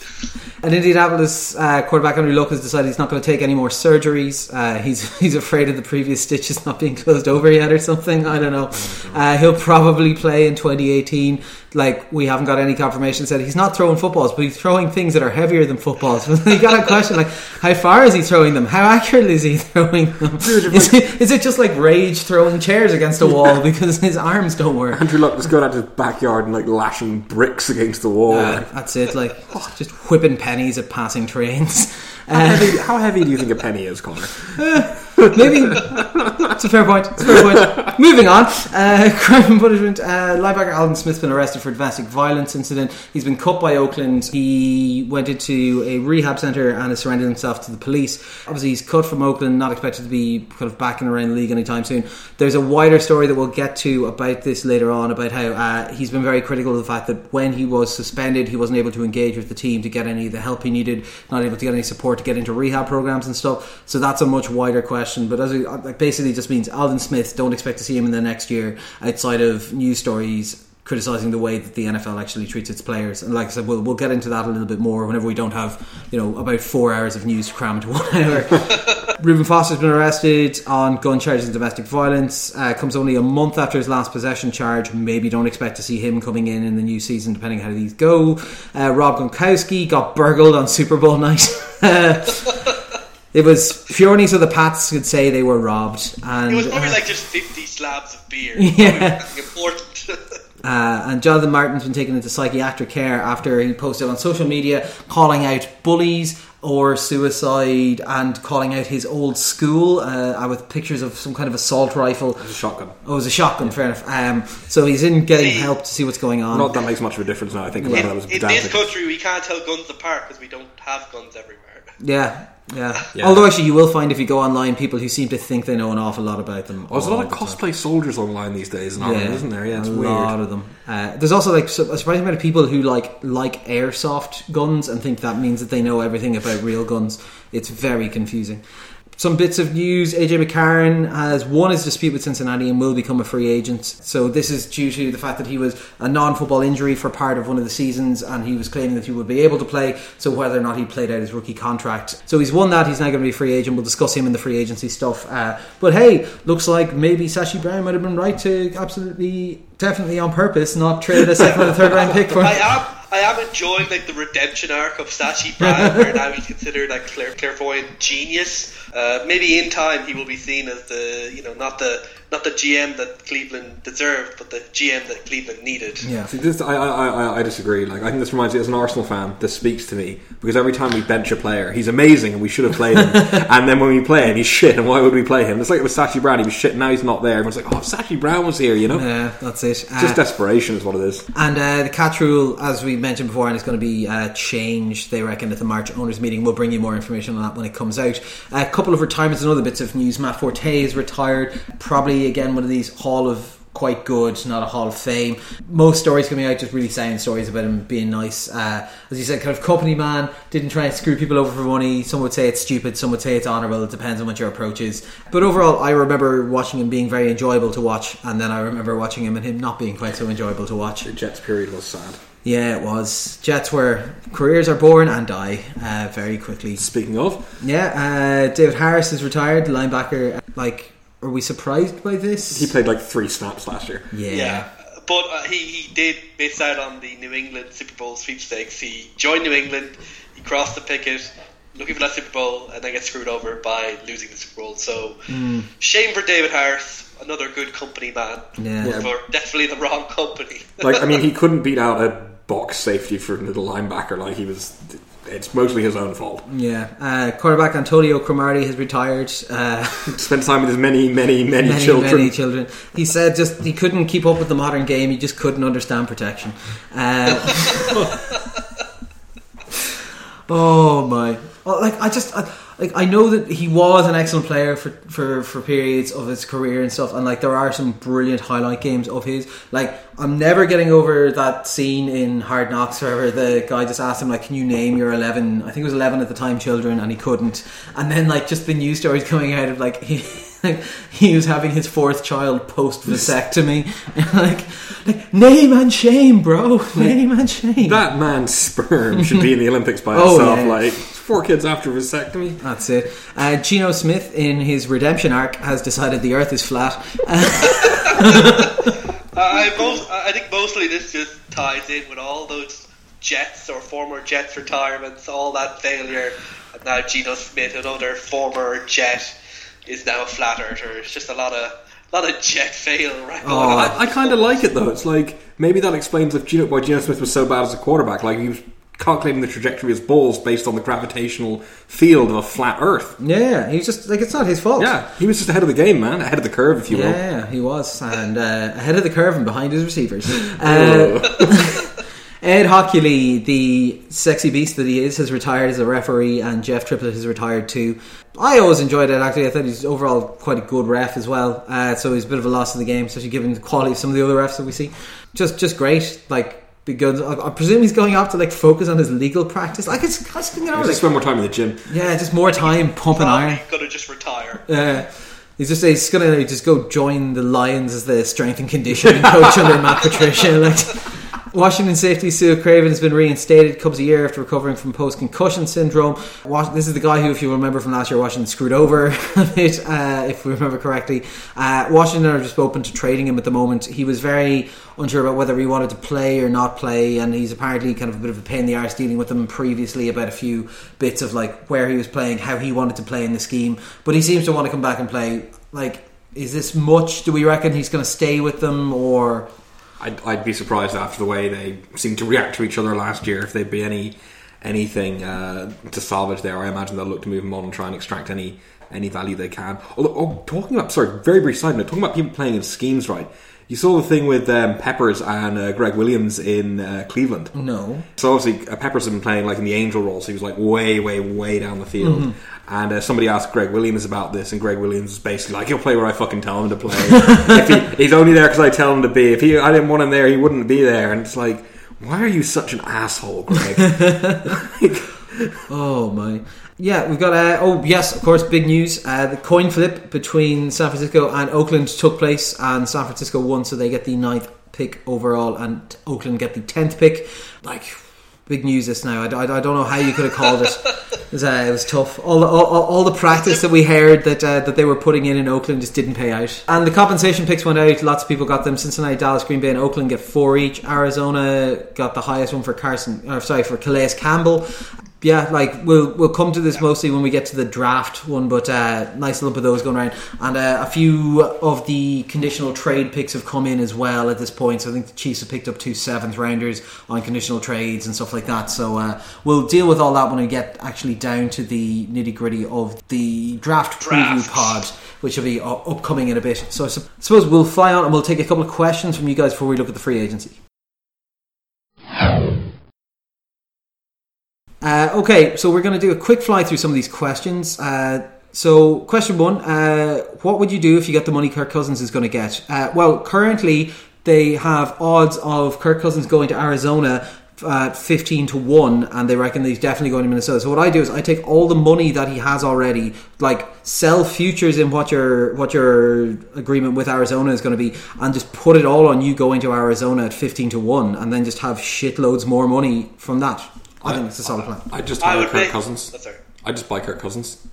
And Indianapolis uh, quarterback Andrew Luck has decided he's not going to take any more surgeries. Uh, he's he's afraid of the previous stitches not being closed over yet or something. I don't know. Uh, he'll probably play in 2018. Like we haven't got any confirmation said he's not throwing footballs, but he's throwing things that are heavier than footballs. you got a question like how far is he throwing them? How accurately is he throwing them? Is it, is it just like rage throwing chairs against a wall because his arms don't work? Andrew Luck just going out to his backyard and like lashing bricks against the wall. Uh, that's it. Like just whipping pennies at passing trains. how, Uh, heavy, how heavy do you think a penny is, Connor? Maybe it's a fair point. It's a fair point. Moving on, uh, crime and punishment. Uh, linebacker Aldon Smith's been arrested for a domestic violence incident. He's been cut by Oakland. He went into a rehab centre and has surrendered himself to the police. Obviously, he's cut from Oakland, not expected to be kind of back and around the league anytime soon. There's a wider story that we'll get to about this later on about how uh, he's been very critical of the fact that when he was suspended, he wasn't able to engage with the team to get any of the help he needed, not able to get any support to get into rehab programs and stuff. So that's a much wider question. But as we, like basically, just means Aldon Smith. Don't expect to see him in the next year outside of news stories criticizing the way that the NFL actually treats its players. And like I said, we'll, we'll get into that a little bit more whenever we don't have, you know, about four hours of news crammed into one hour. Reuben Foster's been arrested on gun charges and domestic violence. Uh, comes only a month after his last possession charge. Maybe don't expect to see him coming in in the new season, depending how these go. Uh, Rob Gronkowski got burgled on Super Bowl night. it was purely so the Pats could say they were robbed. And It was probably uh, like just 50 slabs of beer. Yeah. Important. Uh, and Jonathan Martin's been taken into psychiatric care after he posted on social media calling out bullies or suicide and calling out his old school uh, with pictures of some kind of assault rifle. It's a shotgun. Oh, it was a shotgun, fair enough. Um, so he's in getting See- help to see what's going on. Not that makes much of a difference now. I think about it. That was in this country, we can't tell guns apart because we don't have guns everywhere. Yeah, yeah, Yeah. Although actually, you will find if you go online people who seem to think they know an awful lot about them. Oh, there's a lot of the time. cosplay soldiers online these days in Ireland, isn't there? Yeah, it's a weird. lot of them. Uh, there's also like a surprising amount of people who like like airsoft guns and think that means that they know everything about real guns. It's very confusing. Some bits of news: AJ McCarron has won his dispute with Cincinnati and will become a free agent. So this is due to the fact that he was a non-football injury for part of one of the seasons, and he was claiming that he would be able to play. So whether or not he played out his rookie contract, so he's won that. He's now going to be a free agent. We'll discuss him in the free agency stuff. Uh, but hey, looks like maybe Sashi Brown might have been right to absolutely, definitely on purpose, not trade a second or third round pick for. Am I am enjoying like the redemption arc of Sashi Brown, where now he's considered like clair- clairvoyant genius. Uh, maybe in time he will be seen as the you know not the not the GM that Cleveland deserved, but the GM that Cleveland needed. Yeah. See, this, I, I, I, I disagree. Like, I think this reminds me, as an Arsenal fan, this speaks to me because every time we bench a player, he's amazing and we should have played him. and then when we play him, he's shit. And why would we play him? It's like with Sashi Brown, he was shit. Now he's not there. Everyone's like, oh, if Sashi Brown was here, you know. Yeah, that's it. Uh, Just desperation is what it is. And uh, the catch rule, as we mentioned before, and it's going to be uh, changed, they reckon, at the March owners meeting. We'll bring you more information on that when it comes out. a couple of retirements and other bits of news. Matt Forte is retired. Probably, again, one of these Hall of quite good, not a Hall of Fame. Most stories coming out just really saying stories about him being nice. Uh, as you said, kind of company man, didn't try and screw people over for money. Some would say it's stupid, some would say it's honourable. It depends on what your approach is. But overall, I remember watching him being very enjoyable to watch, and then I remember watching him and him not being quite so enjoyable to watch. The Jets period was sad. Yeah, it was. Jets where careers are born and die uh, very quickly. Speaking of, Yeah, uh, David Harris is retired, linebacker. Like, are we surprised by this? he played like three snaps last year. yeah. Yeah, but uh, he, he did miss out on the New England Super Bowl sweepstakes. He joined New England, he crossed the picket, looking for that Super Bowl, and then gets screwed over by losing the Super Bowl. So, shame for David Harris, another good company man, Yeah. for definitely the wrong company. Like, I mean, he couldn't beat out a box safety for a little linebacker. Like, he was. It's mostly his own fault. Yeah. Uh, quarterback Antonio Cromartie has retired. Uh, Spent time with his many, many, many, many, children. many children. He said just he couldn't keep up with the modern game. He just couldn't understand protection. Uh, oh my! Oh, like I just I, like I know that he was an excellent player for, for for periods of his career and stuff, and like there are some brilliant highlight games of his. Like I'm never getting over that scene in Hard Knocks where the guy just asked him like, "Can you name your 11?" I think it was 11 at the time, children, and he couldn't. And then like just the news stories coming out of like he. Like he was having his fourth child post vasectomy, like, like name and shame, bro, name and shame. That man's sperm should be in the Olympics by Oh, itself. yeah. Like four kids after vasectomy. That's it. Uh, Geno Smith, in his redemption arc, has decided the Earth is flat. I, most, I think mostly this just ties in with all those Jets or former Jets retirements, all that failure, and now Geno Smith, another former Jet, is now a flat earther. It's just a lot of lot of Jet fail right Oh, on. I, I kind of like it though. It's like maybe that explains if Geno, why Geno Smith was so bad as a quarterback. Like he was calculating the trajectory of his balls based on the gravitational field of a flat Earth. yeah, he's just like it's not his fault. Yeah, he was just ahead of the game, man. Ahead of the curve, if you will. Yeah, he was, and uh, ahead of the curve and behind his receivers. Uh, Ed Hochuli, the sexy beast that he is, has retired as a referee, and Jeff Triplett has retired too. I always enjoyed it. Actually, I thought he's overall quite a good ref as well. Uh, so he's a bit of a loss in the game, especially given the quality of some of the other refs that we see. Just, just great. Like, because I, I presume he's going off to like focus on his legal practice. Like, it's, it's you know, Just like, spend more time in the gym. yeah, just more time pumping iron. Probably gonna just retire. Uh, he's just he's gonna just go join the Lions as the strength and conditioning coach under Matt Patricia. Like Washington safety Su'a Cravens has been reinstated. Comes a year after recovering from post concussion syndrome. This is the guy who, if you remember from last year, Washington screwed over a bit, uh, if we remember correctly. Uh, Washington are just open to trading him at the moment. He was very unsure about whether he wanted to play or not play, and he's apparently kind of a bit of a pain in the arse dealing with them previously about a few bits of like where he was playing, how he wanted to play in the scheme. But he seems to want to come back and play. Like, is this much? Do we reckon he's going to stay with them, or I'd, I'd be surprised after the way they seemed to react to each other last year if there'd be any anything uh, to salvage there. I imagine they'll look to move him on and try and extract any any value they can. Although, oh, talking about sorry, very brief side note, talking about people playing in schemes, right? You saw the thing with um, Peppers and uh, Gregg Williams in uh, Cleveland. no? So obviously, uh, Peppers had been playing like in the angel role, so he was like way, way, way down the field. And uh, somebody asked Gregg Williams about this, and Gregg Williams was basically like, "He'll play where I fucking tell him to play. if he, he's only there because I tell him to be. If he, I didn't want him there, he wouldn't be there." And it's like, why are you such an asshole, Gregg? Oh my. Yeah, we've got. Uh, oh yes, of course, big news. Uh, the coin flip between San Francisco and Oakland took place, and San Francisco won, so they get the ninth pick overall, and Oakland get the tenth pick. Like big news just now. I, I, I don't know how you could have called it. It was, uh, it was tough. All the, all, all- the practice that we heard that uh, that they were putting in in Oakland just didn't pay out. And the compensation picks went out. Lots of people got them. Cincinnati, Dallas, Green Bay, and Oakland get four each. Arizona got the highest one for Carson. Or sorry, for Calais Campbell. yeah, like we'll we'll come to this mostly when we get to the draft one, but uh, nice lump of those going around, and uh, a few of the conditional trade picks have come in as well at this point. So I think the Chiefs have picked up two seventh rounders on conditional trades and stuff like that. So uh, we'll deal with all that when we get actually down to the nitty gritty of the draft preview Draft. pod, which will be uh, upcoming in a bit. So I suppose we'll fly on and we'll take a couple of questions from you guys before we look at the free agency. Uh, okay, so we're going to do a quick fly through some of these questions. Uh, so, question one: uh, What would you do if you get the money Kirk Cousins is going to get? Uh, well, currently they have odds of Kirk Cousins going to Arizona. Uh, 15 to 1 and they reckon that he's definitely going to Minnesota so what I do is I take all the money that he has already like sell futures in what your what your agreement with Arizona is going to be and just put it all on you going to Arizona at 15 to 1 and then just have shitloads more money from that I think it's a solid plan I just I hire would Kirk make. Cousins. That's right. I just buy Kirk Cousins.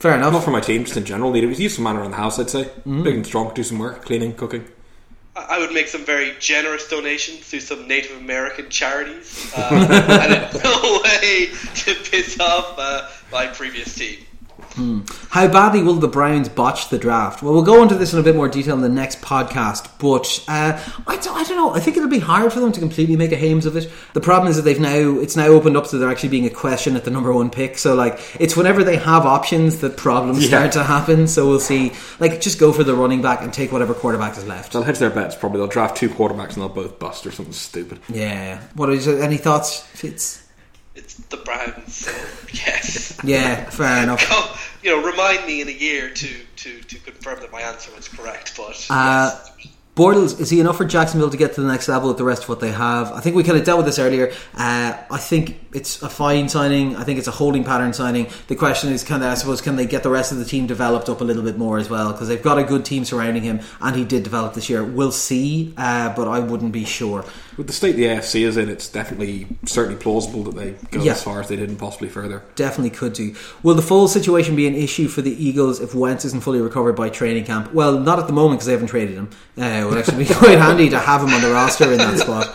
fair enough Not for my team, just in general. Need He's some man around the house, I'd say. Mm-hmm. Big and strong, do some work, cleaning, cooking. I would make some very generous donations to some Native American charities, uh, and in no way to piss off uh, my previous team. How badly will the Browns botch the draft? Well, we'll go into this in a bit more detail in the next podcast, but uh, I, don't, I don't know. I think it'll be hard for them to completely make a hames of it. The problem is that they've now it's now opened up to there actually being a question at the number one pick. So like it's whenever they have options that problems Yeah. start to happen. So we'll see. Like just go for the running back and take whatever quarterback is left. They'll hedge their bets. Probably they'll draft two quarterbacks and they'll both bust or something stupid. Yeah. What is it? Any thoughts? Fitz? It's the Browns, so yes. Yeah, fair enough. Go, you know, remind me in a year to, to, to confirm that my answer was correct. But Uh, yes. Bortles, is he enough for Jacksonville to get to the next level with the rest of what they have? I think we kind of dealt with this earlier. Uh, I think it's a fine signing. I think it's a holding pattern signing. The question is, can they, I suppose, can they get the rest of the team developed up a little bit more as well? Because they've got a good team surrounding him, and he did develop this year. We'll see, uh, but I wouldn't be sure. With the state the AFC is in, it's definitely certainly plausible that they go Yeah. as far as they did and possibly further. Definitely could do. Will the full situation be an issue for the Eagles if Wentz isn't fully recovered by training camp? Well, not at the moment because they haven't traded him. Uh, it would actually be quite handy to have him on the roster in that spot.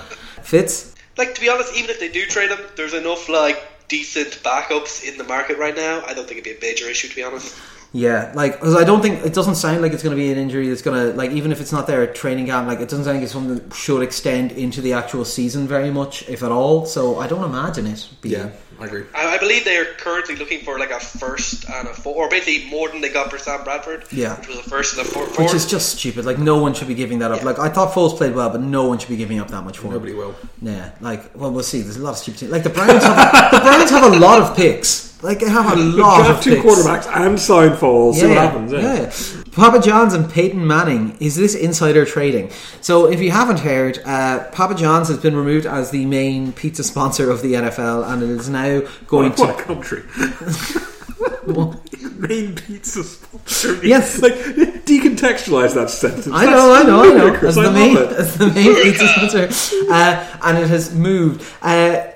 Fitz? like to be honest, even if they do trade him, there's enough like decent backups in the market right now. I don't think it'd be a major issue, to be honest. Yeah, like 'cause I don't think it doesn't sound like it's going to be an injury that's going to like even if it's not there at training camp, like it doesn't sound like it's something that should extend into the actual season very much, if at all. So I don't imagine it. Being, Yeah, I agree. I, I believe they are currently looking for like a first and a four, or basically more than they got for Sam Bradford. Yeah. which was a first and a four. which is just stupid. Like no one should be giving that up. Yeah. Like I thought Foles played well, but no one should be giving up that much for him. Nobody will. Yeah, like well, we'll see. There's a lot of stupid. Things. Like the Browns have the Browns have a lot of picks. Like they have a lot of Draft two picks. quarterbacks and sign Foles. See what happens. Yeah. yeah. Papa John's and Peyton Manning. Is this insider trading? So, if you haven't heard, uh, Papa John's has been removed as the main pizza sponsor of the NFL, and it is now going to What a country. Main pizza sponsor. Yes. Like, decontextualize that sentence. I know, I know, I know. Ludicrous. As the I main, as the main pizza sponsor, uh, and it has moved. Uh,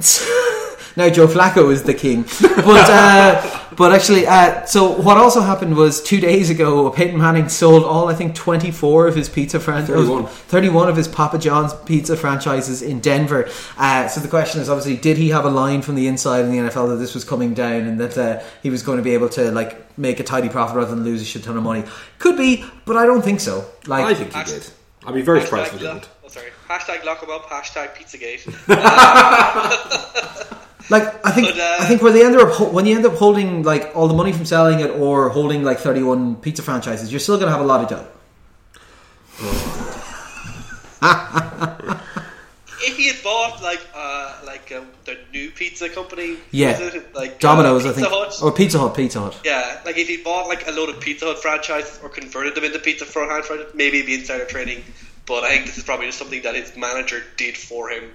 now Joe Flacco is the king, but uh, but actually, uh, so what also happened was two days ago, Peyton Manning sold all I think twenty four of his pizza franchises, 31. of his Papa John's pizza franchises in Denver. Uh, so the question is obviously, did he have a line from the inside in the NFL that this was coming down and that uh, he was going to be able to like make a tidy profit rather than lose a shit ton of money? Could be, but I don't think so. Like, I think he did. I'd be very surprised if Hashtag he lock, didn't. oh, sorry. Hashtag lock 'em up. Hashtag Pizzagate. Like I think But, uh, I think where they end up when you end up holding like all the money from selling it or holding like thirty one pizza franchises, you're still going to have a lot of dough. if he had bought like uh, like uh, the new pizza company, Yeah. it? like Domino's, uh, I think, Hut. or Pizza Hut, Pizza Hut. Yeah, like if he bought like a load of Pizza Hut franchises or converted them into Pizza Hut franchises, maybe it'd be insider trading. But I think this is probably just something that his manager did for him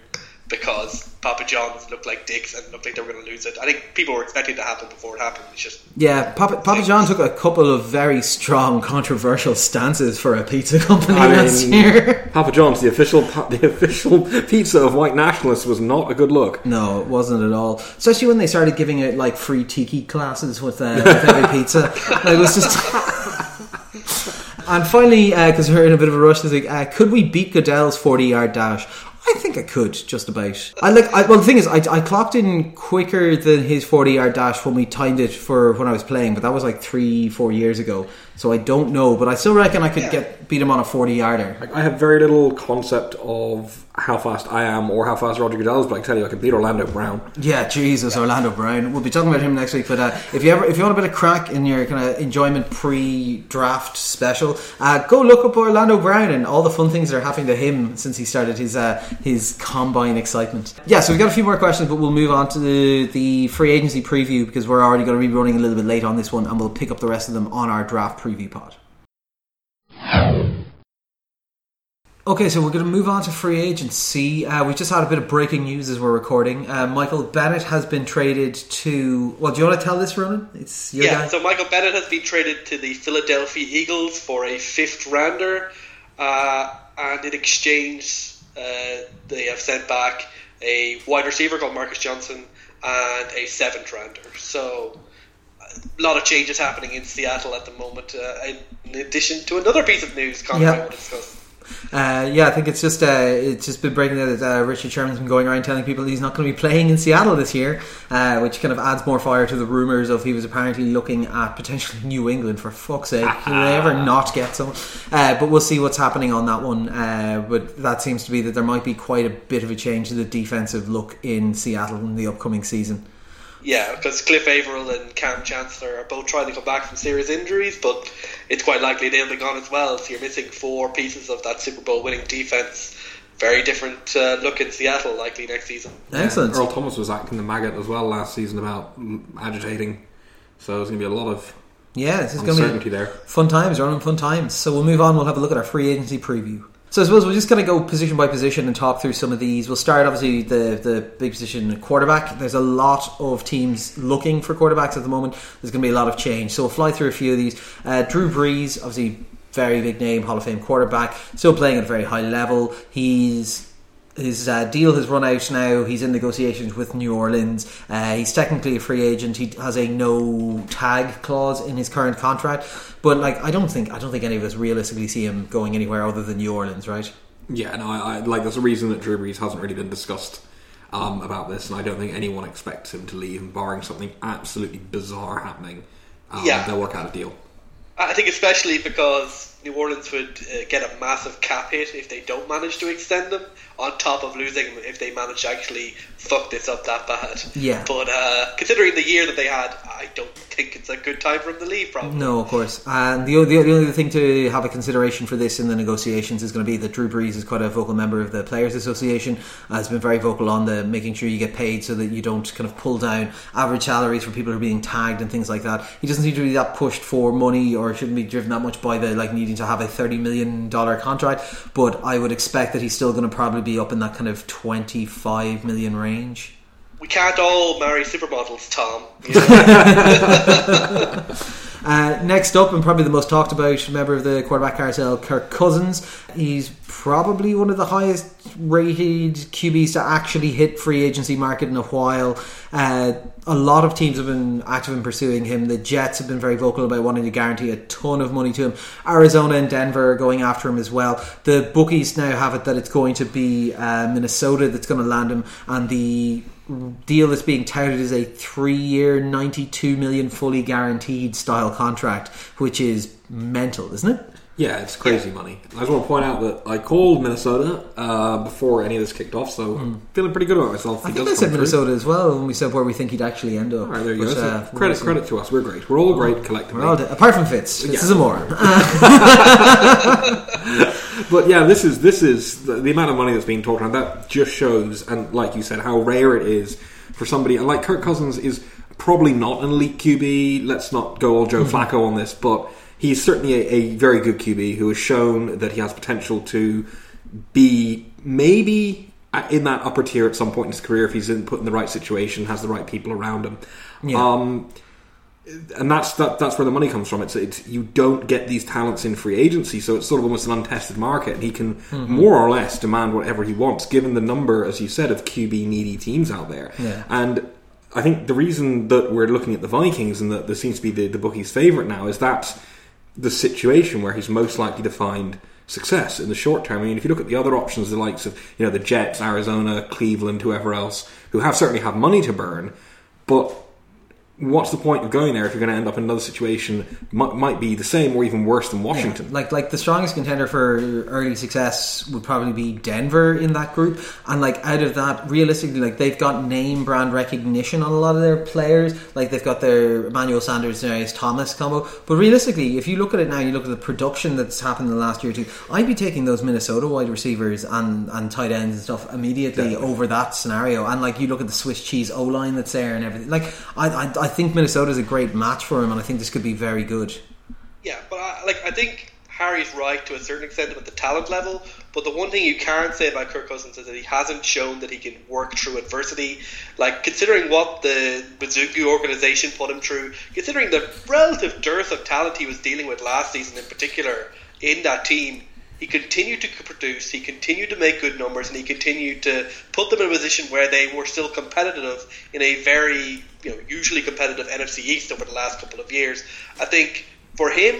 because Papa John's looked like dicks and looked like they were going to lose it. I think people were expecting it to happen before it happened. It's just Yeah, Papa, Papa John took a couple of very strong, controversial stances for a pizza company I last mean, year. Papa John's, the official the official pizza of white nationalists, was not a good look. No, it wasn't at all. Especially when they started giving out like free tiki classes with, uh, with every pizza. Like, it was just. and finally, because we're in a bit of a rush this week, uh, could we beat Goodell's forty-yard dash? I think I could just about. I like. I, well, the thing is, I, I clocked in quicker than his forty yard dash when we timed it for when I was playing, but that was like three, four years ago. So I don't know, but I still reckon I could Yeah. get beat him on a forty yarder. Like, I have very little concept of how fast I am or how fast Roger Goodell is, but I can tell you I can beat Orlando Brown. Yeah, Jesus, Orlando Brown. We'll be talking about him next week. But uh, if you ever, if you want a bit of crack in your kind of enjoyment pre-draft special, uh, go look up Orlando Brown and all the fun things that are happening to him since he started his uh, his combine excitement. Yeah, so we've got a few more questions, but we'll move on to the, the free agency preview because we're already going to be running a little bit late on this one, and we'll pick up the rest of them on our draft preview pod. Okay, so we're going to move on to free agency. Uh, we just had a bit of breaking news as we're recording. Uh, Michael Bennett has been traded to. Well, do you want to tell this, Ronan? It's your Yeah, guy. so Michael Bennett has been traded to the Philadelphia Eagles for a fifth rounder, uh, and in exchange, uh, they have sent back a wide receiver called Marcus Johnson and a seventh rounder. So, a lot of changes happening in Seattle at the moment. Uh, in addition to another piece of news, Conor Yeah. I want to discuss. Uh, yeah, I think it's just uh, it's just been breaking that uh, Richard Sherman's been going around telling people he's not going to be playing in Seattle this year, uh, which kind of adds more fire to the rumours of he was apparently looking at potentially New England. For fuck's sake, can they ever not get someone? Uh, but we'll see what's happening on that one. Uh, but that seems to be that there might be quite a bit of a change to the defensive look in Seattle in the upcoming season. Yeah, because Cliff Avril and Kam Chancellor are both trying to come back from serious injuries, but it's quite likely they'll be gone as well. So you're missing four pieces of that Super Bowl winning defense. Very different uh, look in Seattle likely next season. Excellent. Earl Thomas was acting the maggot as well last season about agitating. So there's going to be a lot of Yeah, this is going to uncertainty be there. fun times, running fun times. So we'll move on. We'll have a look at our free agency preview. So I suppose we'll just kind of go position by position and talk through some of these. We'll start obviously the the big position quarterback. There's a lot of teams looking for quarterbacks at the moment. There's going to be a lot of change. So we'll fly through a few of these. Uh, Drew Brees, obviously very big name, Hall of Fame quarterback, still playing at a very high level. He's his uh, deal has run out now. He's in negotiations with New Orleans. Uh, he's technically a free agent. He has a no tag clause in his current contract. But like, I don't think I don't think any of us realistically see him going anywhere other than New Orleans, right? Yeah, no, I, I like. There's a reason that Drew Brees hasn't really been discussed um, about this, and I don't think anyone expects him to leave, and barring something absolutely bizarre happening, um, Yeah. they'll work out a deal. I think especially because New Orleans would uh, get a massive cap hit if they don't manage to extend them, on top of losing them if they manage to actually fuck this up that bad. Yeah. But uh, considering the year that they had, I don't think it's a good time for him to leave. Probably. No, of course. And the, the, the only thing to have a consideration for this in the negotiations is going to be that Drew Brees is quite a vocal member of the Players Association. Has been very vocal on the making sure you get paid so that you don't kind of pull down average salaries for people who are being tagged and things like that. He doesn't seem to be that pushed for money or shouldn't be driven that much by the like needing to have a thirty million dollar contract. But I would expect that he's still going to probably be up in that kind of twenty five million range. We can't all marry supermodels, Tom. You know? Uh, next up, and probably the most talked about member of the quarterback carousel, Kirk Cousins. He's probably one of the highest rated QBs to actually hit free agency market in a while. Uh, a lot of teams have been active in pursuing him. The Jets have been very vocal about wanting to guarantee a ton of money to him. Arizona and Denver are going after him as well. The bookies now have it that it's going to be uh, Minnesota that's going to land him, and the deal that's being touted as a three-year, ninety-two million fully guaranteed style contract, which is mental, isn't it? Yeah, it's crazy money. I just want to point out that I called Minnesota uh, before any of this kicked off, so I'm feeling pretty good about myself. I think I said come through. Minnesota as well when we said where we think he'd actually end up. All right, there you But, go. So uh, credit, we'll credit to us. We're great. We're all great collectively. We're all de- apart from Fitz, Fitz Yeah. is a moron. But yeah, this is this is the, the amount of money that's being talked around. That just shows, and like you said, how rare it is for somebody. And like Kirk Cousins is probably not an elite QB. Let's not go all Joe Flacco on this, but he's certainly a, a very good QB who has shown that he has potential to be maybe in that upper tier at some point in his career if he's in, put in the right situation, has the right people around him. Yeah. Um, and that's that, that's where the money comes from. It's, it's you don't get these talents in free agency, so it's sort of almost an untested market. And he can Mm-hmm. more or less demand whatever he wants, given the number, as you said, of QB needy teams out there. Yeah. And I think the reason that we're looking at the Vikings and that there seems to be the, the bookies' favourite now is that the situation where he's most likely to find success in the short term. I mean, if you look at the other options, the likes of you know the Jets, Arizona, Cleveland, whoever else, who have certainly have money to burn, but what's the point of going there if you're going to end up in another situation might, might be the same or even worse than Washington? Yeah, like like the strongest contender for early success would probably be Denver in that group, and like out of that, realistically, like they've got name brand recognition on a lot of their players. Like they've got their Emmanuel Sanders, Darius Thomas combo, but realistically, if you look at it now, you look at the production that's happened in the last year or two. I'd be taking those Minnesota wide receivers and and tight ends and stuff immediately Definitely. over that scenario. And like you look at the Swiss cheese O line that's there and everything. Like I, I, I think Minnesota is a great match for him, and I think this could be very good. Yeah, but I, like I think Harry's right to a certain extent at the talent level. But the one thing you can't say about Kirk Cousins is that he hasn't shown that he can work through adversity. Like considering what the Mizzouki organization put him through, considering the relative dearth of talent he was dealing with last season in particular in that team he continued to produce, he continued to make good numbers, and he continued to put them in a position where they were still competitive in a very, you know, usually competitive NFC East over the last couple of years. I think for him,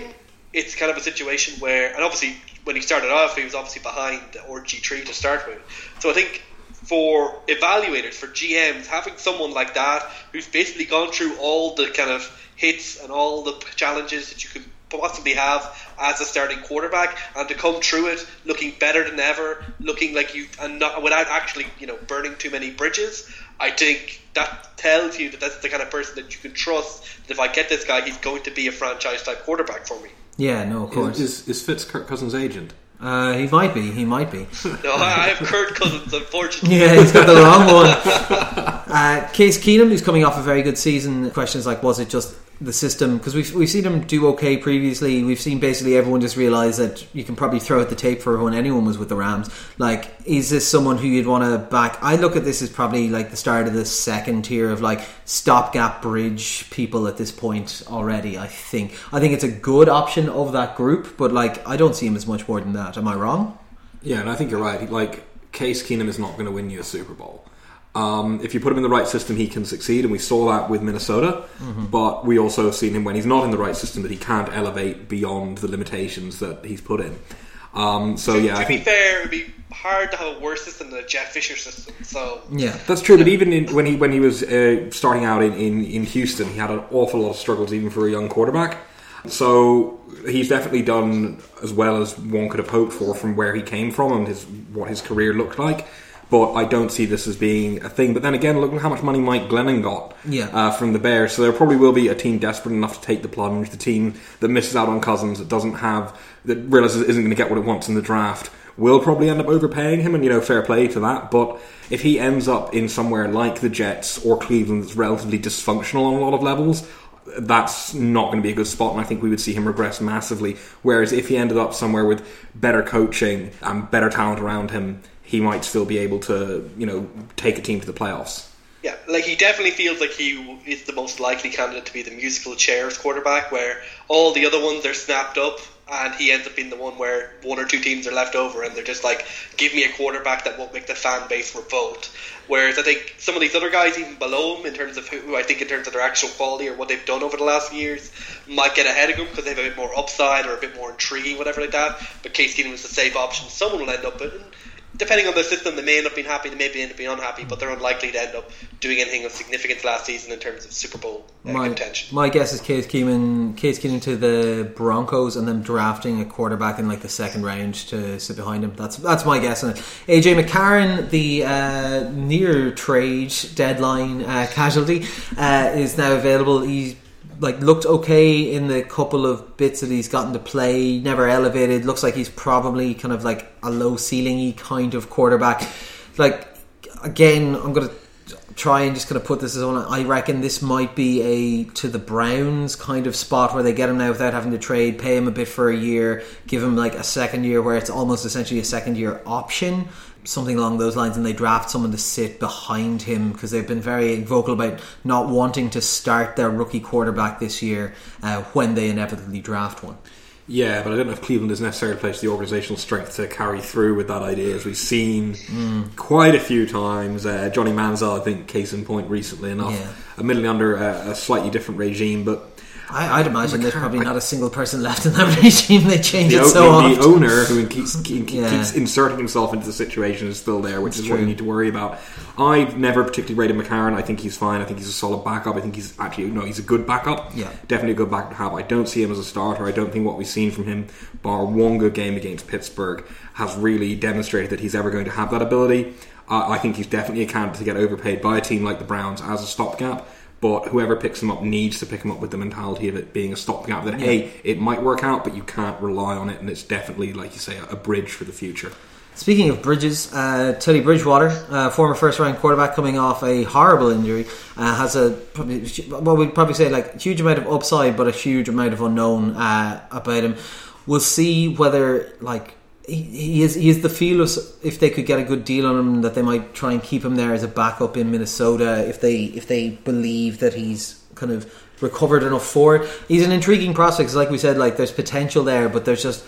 it's kind of a situation where, and obviously when he started off, he was obviously behind RG3 to start with. So I think for evaluators, for GMs, having someone like that who's basically gone through all the kind of hits and all the challenges that you can possibly have as a starting quarterback, and to come through it looking better than ever, looking like you and not without actually you know burning too many bridges. I think that tells you that that's the kind of person that you can trust. That if I get this guy, he's going to be a franchise type quarterback for me. Yeah, no, of course. Is, is Fitz Kirk Cousins' agent? Uh, he might be. He might be. no, I have Kirk Cousins, unfortunately. yeah, he's got the wrong one. Uh, Case Keenum, who's coming off a very good season. Questions like, was it just the system because we've we've seen him do okay previously. We've seen basically everyone just realize that you can probably throw out the tape for when anyone was with the Rams. Like, is this someone who you'd want to back? I look at this as probably like the start of the second tier of like stopgap bridge people at this point already. I think I think it's a good option of that group, but like I don't see him as much more than that. Am I wrong? Yeah, and I think you're right. Like Case Keenum is not going to win you a Super Bowl. Um, if you put him in the right system, he can succeed, and we saw that with Minnesota. Mm-hmm. But we also have seen him when he's not in the right system that he can't elevate beyond the limitations that he's put in. Um, so to, yeah, to I be think fair, it would be hard to have a worse system than the Jeff Fisher system. So yeah, that's true. But even in, when he when he was uh, starting out in, in, in Houston, he had an awful lot of struggles, even for a young quarterback. So he's definitely done as well as one could have hoped for from where he came from and his what his career looked like but I don't see this as being a thing. But then again, look at how much money Mike Glennon got yeah. uh, from the Bears. So there probably will be a team desperate enough to take the plunge. The team that misses out on Cousins, that doesn't have, that realizes it isn't going to get what it wants in the draft, will probably end up overpaying him. And you know, fair play to that. But if he ends up in somewhere like the Jets or Cleveland that's relatively dysfunctional on a lot of levels, that's not going to be a good spot, and I think we would see him regress massively. Whereas if he ended up somewhere with better coaching and better talent around him, he might still be able to, you know, take a team to the playoffs. Yeah, like he definitely feels like he is the most likely candidate to be the musical chairs quarterback, where all the other ones are snapped up, and he ends up being the one where one or two teams are left over, and they're just like, "Give me a quarterback that won't make the fan base revolt." Whereas I think some of these other guys, even below him, in terms of who I think in terms of their actual quality or what they've done over the last years, might get ahead of him because they have a bit more upside or a bit more intriguing, whatever like that. But Case Keenum is the safe option. Someone will end up with depending on the system, they may end up being happy, they may end up being unhappy, but they're unlikely to end up doing anything of significance last season in terms of Super Bowl uh, my, contention. My guess is Case Keenum, Case Keenum to the Broncos, and then drafting a quarterback in like the second round to sit behind him. That's that's my guess on it. AJ McCarron, the uh, near trade deadline uh, casualty, uh, is now available. He's like looked okay in the couple of bits that he's gotten to play. Never elevated. Looks like he's probably kind of like a low ceilingy kind of quarterback. Like again, I'm gonna try and just kind of put this as on. I reckon this might be a to the Browns kind of spot where they get him now without having to trade, pay him a bit for a year, give him like a second year where it's almost essentially a second year option something along those lines and they draft someone to sit behind him because they've been very vocal about not wanting to start their rookie quarterback this year uh, when they inevitably draft one. Yeah, but I don't know if Cleveland is necessarily placed the organisational strength to carry through with that idea, as we've seen mm. quite a few times. Uh, Johnny Manziel, I think, case in point recently enough, yeah. admittedly under a, a, slightly different regime, but I, I'd imagine there's probably not a single person left in that regime. They change The, it o- so the often. owner who keeps, keep- Yeah. keeps inserting himself into the situation is still there, which is what you need to worry about. I've never particularly rated McCarron. I think he's fine. I think he's a solid backup. I think he's actually no, he's a good backup. Yeah. definitely a good backup to have. I don't see him as a starter. I don't think what we've seen from him, bar one good game against Pittsburgh, has really demonstrated that he's ever going to have that ability. Uh, I think he's definitely a candidate to get overpaid by a team like the Browns as a stopgap. But whoever picks him up needs to pick him up with the mentality of it being a stopgap. That hey, it might work out, but you can't rely on it, and it's definitely, like you say, a bridge for the future. Speaking of bridges, uh, Teddy Bridgewater, uh, former first round quarterback coming off a horrible injury, uh, has a probably well we'd probably say like huge amount of upside, but a huge amount of unknown uh, about him. We'll see whether like he, he is he is the feel of if they could get a good deal on him that they might try and keep him there as a backup in Minnesota if they if they believe that he's kind of recovered enough for it. He's an intriguing prospect. like we said, like there's potential there, but there's just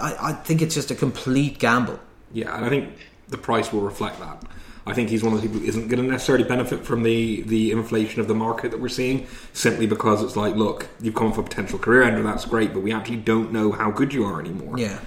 I, I think it's just a complete gamble. Yeah, and I think the price will reflect that. I think he's one of the people who isn't going to necessarily benefit from the, the inflation of the market that we're seeing, simply because it's like, look, you've come for a potential career ender, that's great, but we actually don't know how good you are anymore. Yeah.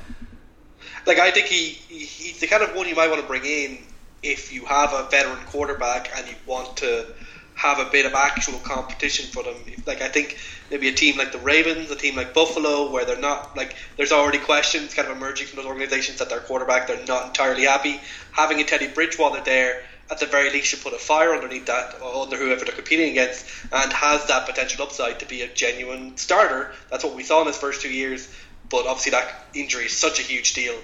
Like I think he, he he's the kind of one you might want to bring in if you have a veteran quarterback and you want to have a bit of actual competition for them. Like I think maybe a team like the Ravens, a team like Buffalo, where they're not like there's already questions kind of emerging from those organizations that their quarterback they're not entirely happy. Having a Teddy Bridgewater there. At the very least, should put a fire underneath that, or under whoever they're competing against, and has that potential upside to be a genuine starter. That's what we saw in his first two years. But obviously, that injury is such a huge deal.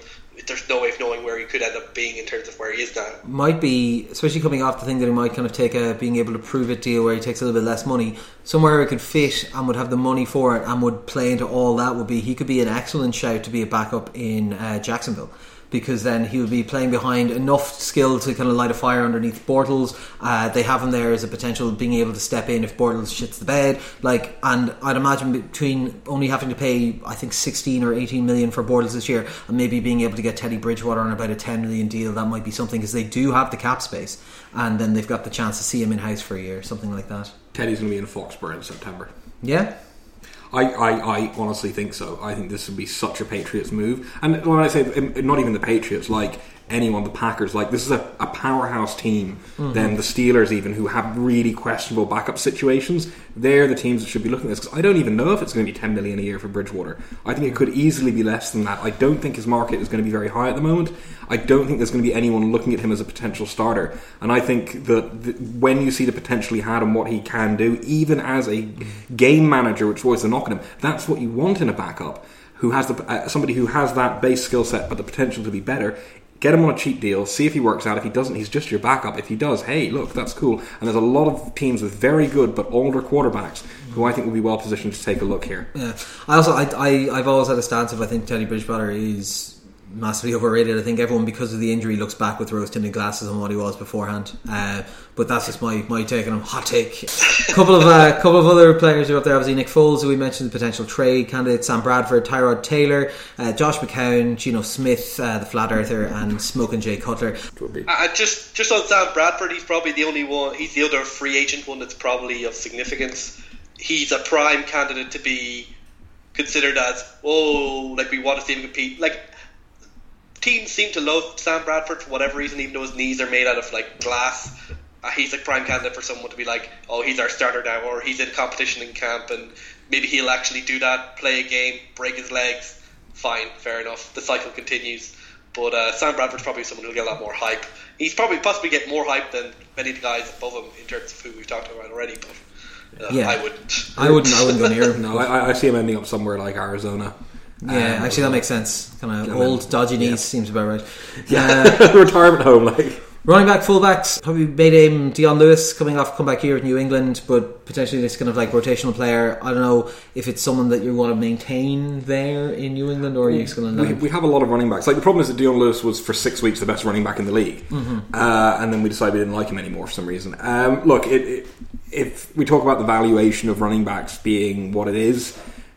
There's no way of knowing where he could end up being in terms of where he is now. Might be, especially coming off the thing that he might kind of take a being able to prove it deal where he takes a little bit less money. Somewhere he could fit and would have the money for it and would play into all that would be he could be an excellent shout to be a backup in uh, Jacksonville. Because then he would be playing behind enough skill to kind of light a fire underneath Bortles. Uh, they have him there as a potential being able to step in if Bortles shits the bed. Like, and I'd imagine between only having to pay, I think, sixteen or eighteen million for Bortles this year, and maybe being able to get Teddy Bridgewater on about a ten million deal, that might be something because they do have the cap space, and then they've got the chance to see him in house for a year, something like that. Teddy's going to be in Foxborough in September. Yeah, I, I, I honestly think so. I think this would be such a Patriots move. And when I say not even the Patriots, like anyone, the Packers, like this is a, a powerhouse team. Then the Steelers, even who have really questionable backup situations, they're the teams that should be looking at this. Because I don't even know if it's going to be ten million a year for Bridgewater. I think it could easily be less than that. I don't think his market is going to be very high at the moment. I don't think there's going to be anyone looking at him as a potential starter. And I think that the, when you see the potential he had and what he can do, even as a game manager, which was the knock on him, that's what you want in a backup who has the uh, somebody who has that base skill set but the potential to be better. Get him on a cheap deal. See if he works out. If he doesn't, he's just your backup. If he does, hey, look, that's cool. And there's a lot of teams with very good but older quarterbacks who I think will be well positioned to take a look here. yeah. I also, I, I, I've always had a stance of I think Teddy Bridgewater is massively overrated. I think everyone, because of the injury, looks back with rose tinted glasses on what he was beforehand. Uh, but that's just my, my take on him. Hot take. A couple of uh, couple of other players who are up there. Obviously, Nick Foles, who we mentioned, the potential trade candidate. Sam Bradford, Tyrod Taylor, uh, Josh McCown, Geno Smith, uh, the Flat Earther, and Smoking Jay Cutler. It would be. And just just on Sam Bradford, he's probably the only one. He's the other free agent one that's probably of significance. He's a prime candidate to be considered as oh, like we want to see him compete. Like teams seem to love Sam Bradford for whatever reason, even though his knees are made out of like glass. Uh, he's a prime candidate for someone to be like, oh, he's our starter now, or he's in competition in camp, and maybe he'll actually do that, play a game, break his legs. Fine, fair enough. The cycle continues. But uh, Sam Bradford's probably someone who'll get a lot more hype. He's probably possibly get more hype than many of the guys above him in terms of who we've talked about already. But uh, Yeah. I wouldn't. I wouldn't. I wouldn't go near him. No, I, I see him ending up somewhere like Arizona. Yeah, Um, actually, that makes sense. Kind of Yeah, old, dodgy knees yeah. seems about right. Uh, retirement home, like. Running back, fullbacks, probably made him Dion Lewis coming off comeback here with New England, but potentially this kind of like rotational player. I don't know if it's someone that you want to maintain there in New England or are you just going to We, we have a lot of running backs. Like the problem is that Dion Lewis was for six weeks the best running back in the league, uh, and then we decided we didn't like him anymore for some reason. Um, look, it, it, if we talk about the valuation of running backs being what it is,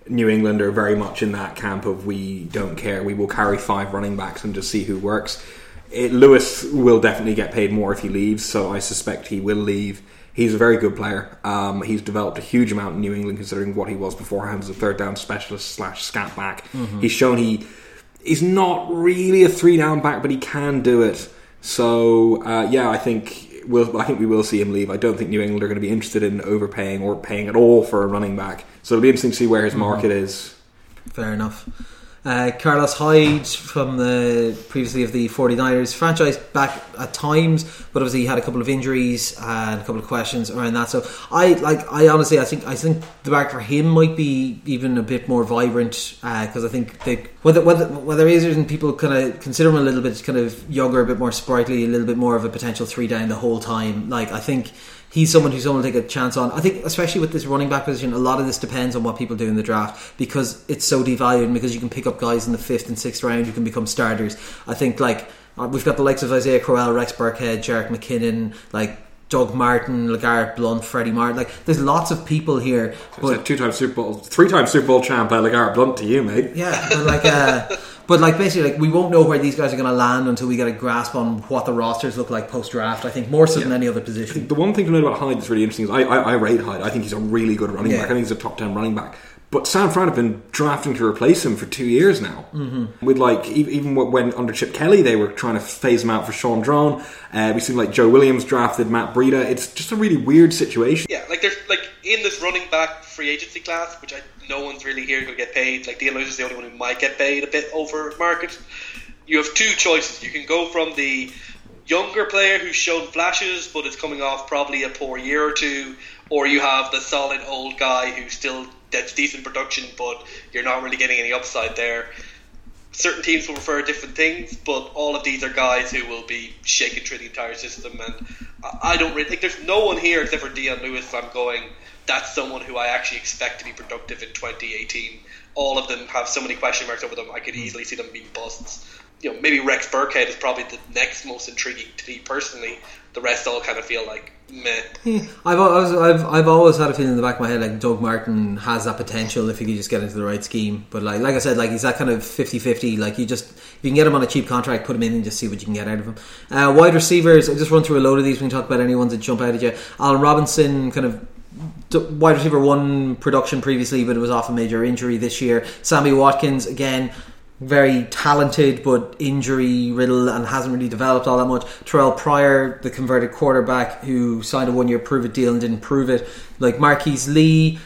New England are very much in that camp of we don't care. We will carry five running backs and just see who works. It, Lewis will definitely get paid more if he leaves, so I suspect he will leave. He's a very good player. Um, he's developed a huge amount in New England, considering what he was beforehand as a third down specialist slash scat back. He's shown he is not really a three down back, but he can do it. So uh, yeah, I think we'll, I think we will see him leave. I don't think New England are going to be interested in overpaying or paying at all for a running back. So it'll be interesting to see where his mm-hmm. market is. Fair enough. Uh, Carlos Hyde from the previously of the 49ers franchise back at times, but obviously he had a couple of injuries and a couple of questions around that. So I like I honestly I think I think the back for him might be even a bit more vibrant because I think they, whether whether whether is and people kind of consider him a little bit kind of younger, a bit more sprightly, a little bit more of a potential three down the whole time. Like I think he's someone who's someone to take a chance on. I think, especially with this running back position, a lot of this depends on what people do in the draft because it's so devalued. And because you can pick up guys in the fifth and sixth round you can become starters. I think like uh, we've got the likes of Isaiah Crowell, Rex Burkhead, Jerick McKinnon, like. Doug Martin, LeGarrette Blunt, Freddie Martin. Like, there's lots of people here. But two time Super Bowl, three time Super Bowl champ, uh, LeGarrette Blunt to you, mate. yeah, but like, uh, but like basically, like we won't know where these guys are going to land until we get a grasp on what the rosters look like post draft. I think more so than any other position. The one thing to note about Hyde that's really interesting is I, I, I rate Hyde. I think he's a really good running Yeah. back. I think he's a top 10 running back. But San Fran have been drafting to replace him for two years now. Mm-hmm. With like, even when under Chip Kelly, they were trying to phase him out for Shaun Draughn. Uh, we seen like Joe Williams drafted Matt Breida. It's just a really weird situation. Yeah, like there's like in this running back free agency class, which I no one's really here to get paid. Like Dion Lewis is the only one who might get paid a bit over market. You have two choices. You can go from the younger player who's shown flashes but is coming off probably a poor year or two, or you have the solid old guy who still gets decent production but you're not really getting any upside there. Certain teams will prefer different things, but all of these are guys who will be shaken through the entire system. And I don't really think there's no one here except for Dion Lewis. I'm going. That's someone who I actually expect to be productive in 2018. All of them have so many question marks over them. I could easily see them being busts. You know, maybe Rex Burkhead is probably the next most intriguing to me personally. The rest all kind of feel like meh. I've, always, I've I've always had a feeling in the back of my head like Doug Martin has that potential if he could just get into the right scheme. But like like I said, like he's that kind of 50-50. Like you just if you can get him on a cheap contract, put him in and just see what you can get out of him. Uh, wide receivers, I just run through a load of these. We can talk about any ones that jump out at you. Allen Robinson, kind of wide receiver one production previously, but it was off a major injury this year. Sammy Watkins again. Very talented, but injury riddle and hasn't really developed all that much. Terrelle Pryor, the converted quarterback who signed a one year prove it deal and didn't prove it. Like Marquise Lee,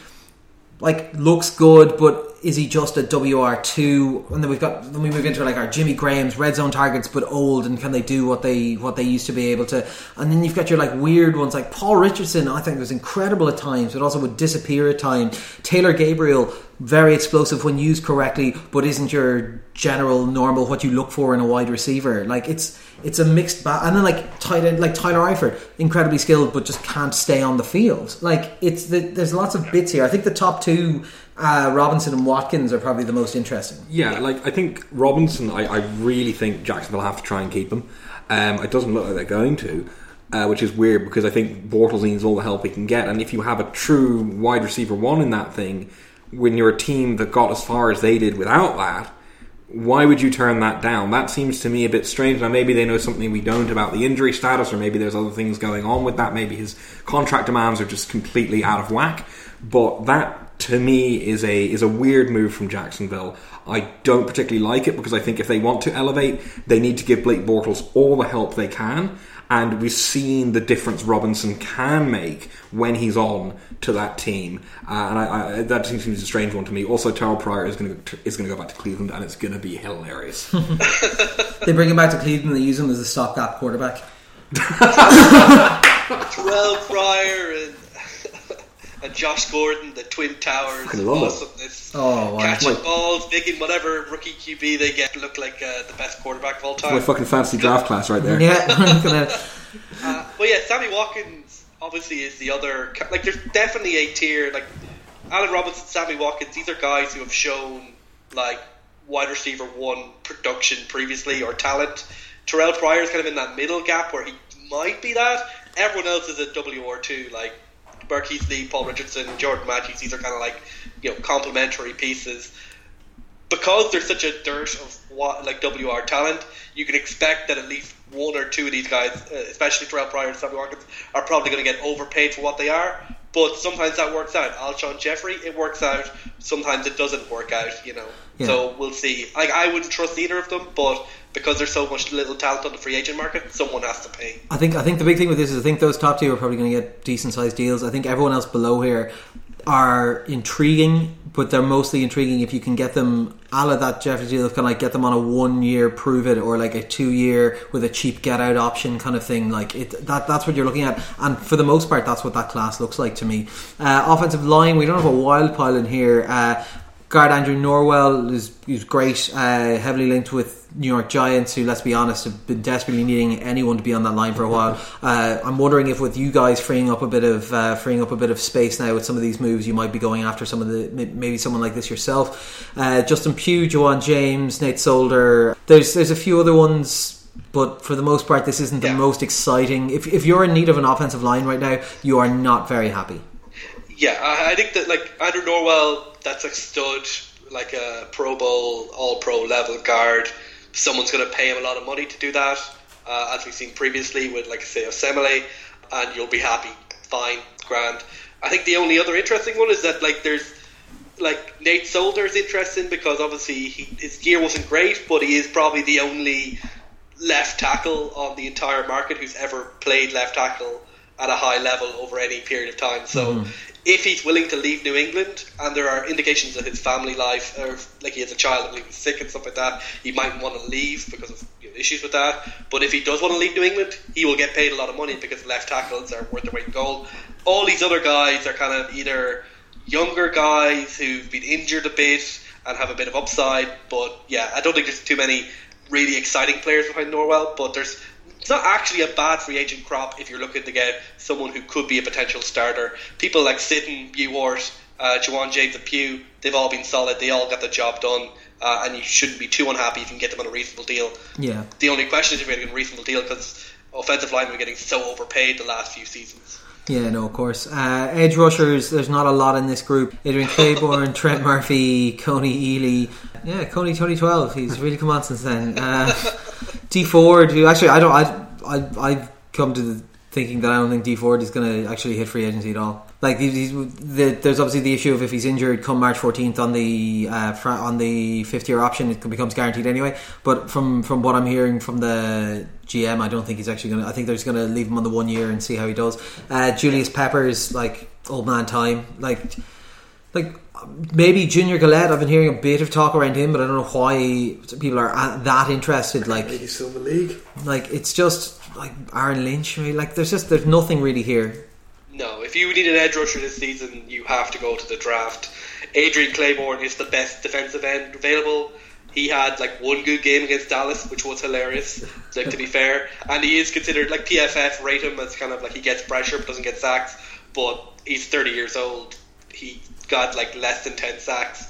like looks good, but is he just a WR two? And then we've got then we move into like our Jimmy Graham's red zone targets, but old, and can they do what they what they used to be able to? And then you've got your like weird ones like Paul Richardson. I think was incredible at times, but also would disappear at times. Taylor Gabriel, very explosive when used correctly, but isn't your general normal what you look for in a wide receiver. Like it's it's a mixed bag. And then like tight end, like Tyler Eifert, incredibly skilled, but just can't stay on the field. Like it's the, there's lots of bits here. I think the top two, uh, Robinson and Watkins, are probably the most interesting. Yeah, like I think Robinson, I, I really think Jacksonville have to try and keep him. Um, it doesn't look like they're going to, uh, which is weird because I think Bortles needs all the help he can get. And if you have a true wide receiver one in that thing, when you're a team that got as far as they did without that, why would you turn that down? That seems to me a bit strange. Now, maybe they know something we don't about the injury status, or maybe there's other things going on with that. Maybe his contract demands are just completely out of whack. But that, to me, is a is a weird move from Jacksonville. I don't particularly like it because I think if they want to elevate, they need to give Blake Bortles all the help they can. And we've seen the difference Robinson can make when he's on to that team, uh, and I, I, that seems a strange one to me. Also, Terrelle Pryor is going to is going to go back to Cleveland, and it's going to be hilarious. They bring him back to Cleveland. They use him as a stopgap quarterback. Terrelle Pryor and and Josh Gordon, the twin towers Fucking of love it. awesomeness. Oh, wow. Catching My- balls, making whatever rookie QB they get look like uh, the best quarterback of all My time. fucking fancy draft class right there. Yeah, I'm Uh, but yeah, Sammy Watkins obviously is the other. Like, there's definitely a tier. Like, Allen Robinson, Sammy Watkins, these are guys who have shown, like, wide receiver one production previously or talent. Terrelle Pryor is kind of in that middle gap where he might be that. Everyone else is a WR2, like Marquise Lee, Paul Richardson, Jordan Matthews. These are kind of like, you know, complementary pieces because there's such a dearth of what, like WR talent, you can expect that at least one or two of these guys, uh, especially Terrelle Pryor and Sammy Watkins, are probably going to get overpaid for what they are. But sometimes that works out. Alshon Jeffery, it works out. Sometimes it doesn't work out. You know. Yeah. So we'll see. Like I wouldn't trust either of them, but because there's so much little talent on the free agent market, someone has to pay. I think I think the big thing with this is I think those top two are probably going to get decent sized deals. I think everyone else below here are intriguing, but they're mostly intriguing if you can get them a la that Jeffery deal, kind of like get them on a one year prove it or like a two year with a cheap get out option kind of thing. Like it that that's what you're looking at, and for the most part, that's what that class looks like to me. Uh, offensive line, we don't have a wild pile in here. Uh, guard Andrew Norwell is, is great, uh, heavily linked with New York Giants, who, let's be honest, have been desperately needing anyone to be on that line for a while. Uh, I'm wondering if, with you guys freeing up a bit of uh, freeing up a bit of space now with some of these moves, you might be going after some of the maybe someone like this yourself. Uh, Justin Pugh, Ja'Wuan James, Nate Solder. There's there's a few other ones. But for the most part, this isn't the Yeah. most exciting. If, if you're in need of an offensive line right now, you are not very happy. Yeah, I, I think that like Andrew Norwell, that's a stud, like a Pro Bowl, All Pro level guard. Someone's going to pay him a lot of money to do that, uh, as we've seen previously with like say Osemele, and you'll be happy, fine, grand. I think the only other interesting one is that like there's like Nate Solder is interesting because obviously he, his year wasn't great, but he is probably the only left tackle on the entire market who's ever played left tackle at a high level over any period of time. So mm-hmm. if he's willing to leave New England, and there are indications of his family life, or like he has a child, believe he's sick and stuff like that, he might want to leave because of you know, issues with that. But if he does want to leave New England, he will get paid a lot of money because left tackles are worth their weight in gold. All these other guys are kind of either younger guys who've been injured a bit and have a bit of upside. But yeah, I don't think there's too many really exciting players behind Norwell. But there's it's not actually a bad free agent crop if you're looking to get someone who could be a potential starter. People like Sitton, Ewart, uh, Ja'Wuan James, and Pugh, they've all been solid. They all got the job done. Uh, and you shouldn't be too unhappy if you can get them on a reasonable deal. Yeah. The only question is if you're getting a reasonable deal because offensive linemen are getting so overpaid the last few seasons. Yeah, no, of course. Uh, edge rushers, there's not a lot in this group. Adrian Clayborn, Trent Murphy, Kony Ealy. Yeah, Coney 2012. He's really come on since then. Uh, Dee Ford, who actually I don't I I I've come to the thinking that I don't think Dee Ford is going to actually hit free agency at all. Like he's, the, there's obviously the issue of if he's injured come March 14th on the uh, on the fifth year option, it becomes guaranteed anyway. But from from what I'm hearing from the GM, I don't think he's actually going to. I think they're just going to leave him on the one year and see how he does. Uh, Julius Peppers, like old man time, like like maybe Junior Galette. I've been hearing a bit of talk around him, but I don't know why people are uh, that interested. Like He's still in the league. like it's just like Aaron Lynch. I mean, like there's just there's nothing really here. No, if you need an edge rusher this season, you have to go to the draft. Adrian Clayborn is the best defensive end available. He had like one good game against Dallas, which was hilarious. Like to be fair, and he is considered like PFF rate him as kind of like he gets pressure but doesn't get sacks. But he's 30 years old. He got like less than 10 sacks.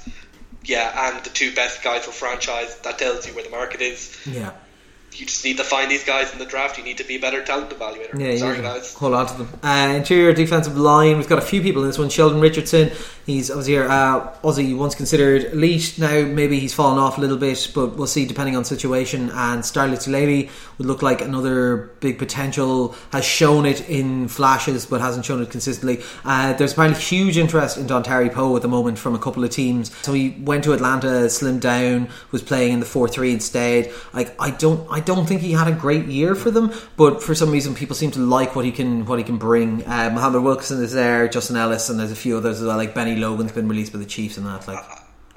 Yeah, and the two best guys for franchise. That tells you where the market is. Yeah. You just need to find these guys in the draft. You need to be a better talent evaluator. Yeah, Sorry, guys. hold on to them. Uh, interior defensive line, we've got a few people in this one. Sheldon Richardson, he's obviously uh, Aussie once considered elite. Now maybe he's fallen off a little bit, but we'll see depending on situation. And Starlet would look like another big potential. Has shown it in flashes, but hasn't shown it consistently. Uh, there's apparently huge interest in Dontari Poe at the moment from a couple of teams. So he went to Atlanta, slimmed down, was playing in the four three instead. Like I don't, I don't think he had a great year for them, but for some reason people seem to like what he can, what he can bring. Uh, Muhammad Wilkerson is there, Justin Ellis, and there's a few others as well. Like Benny Logan's been released by the Chiefs and that. Like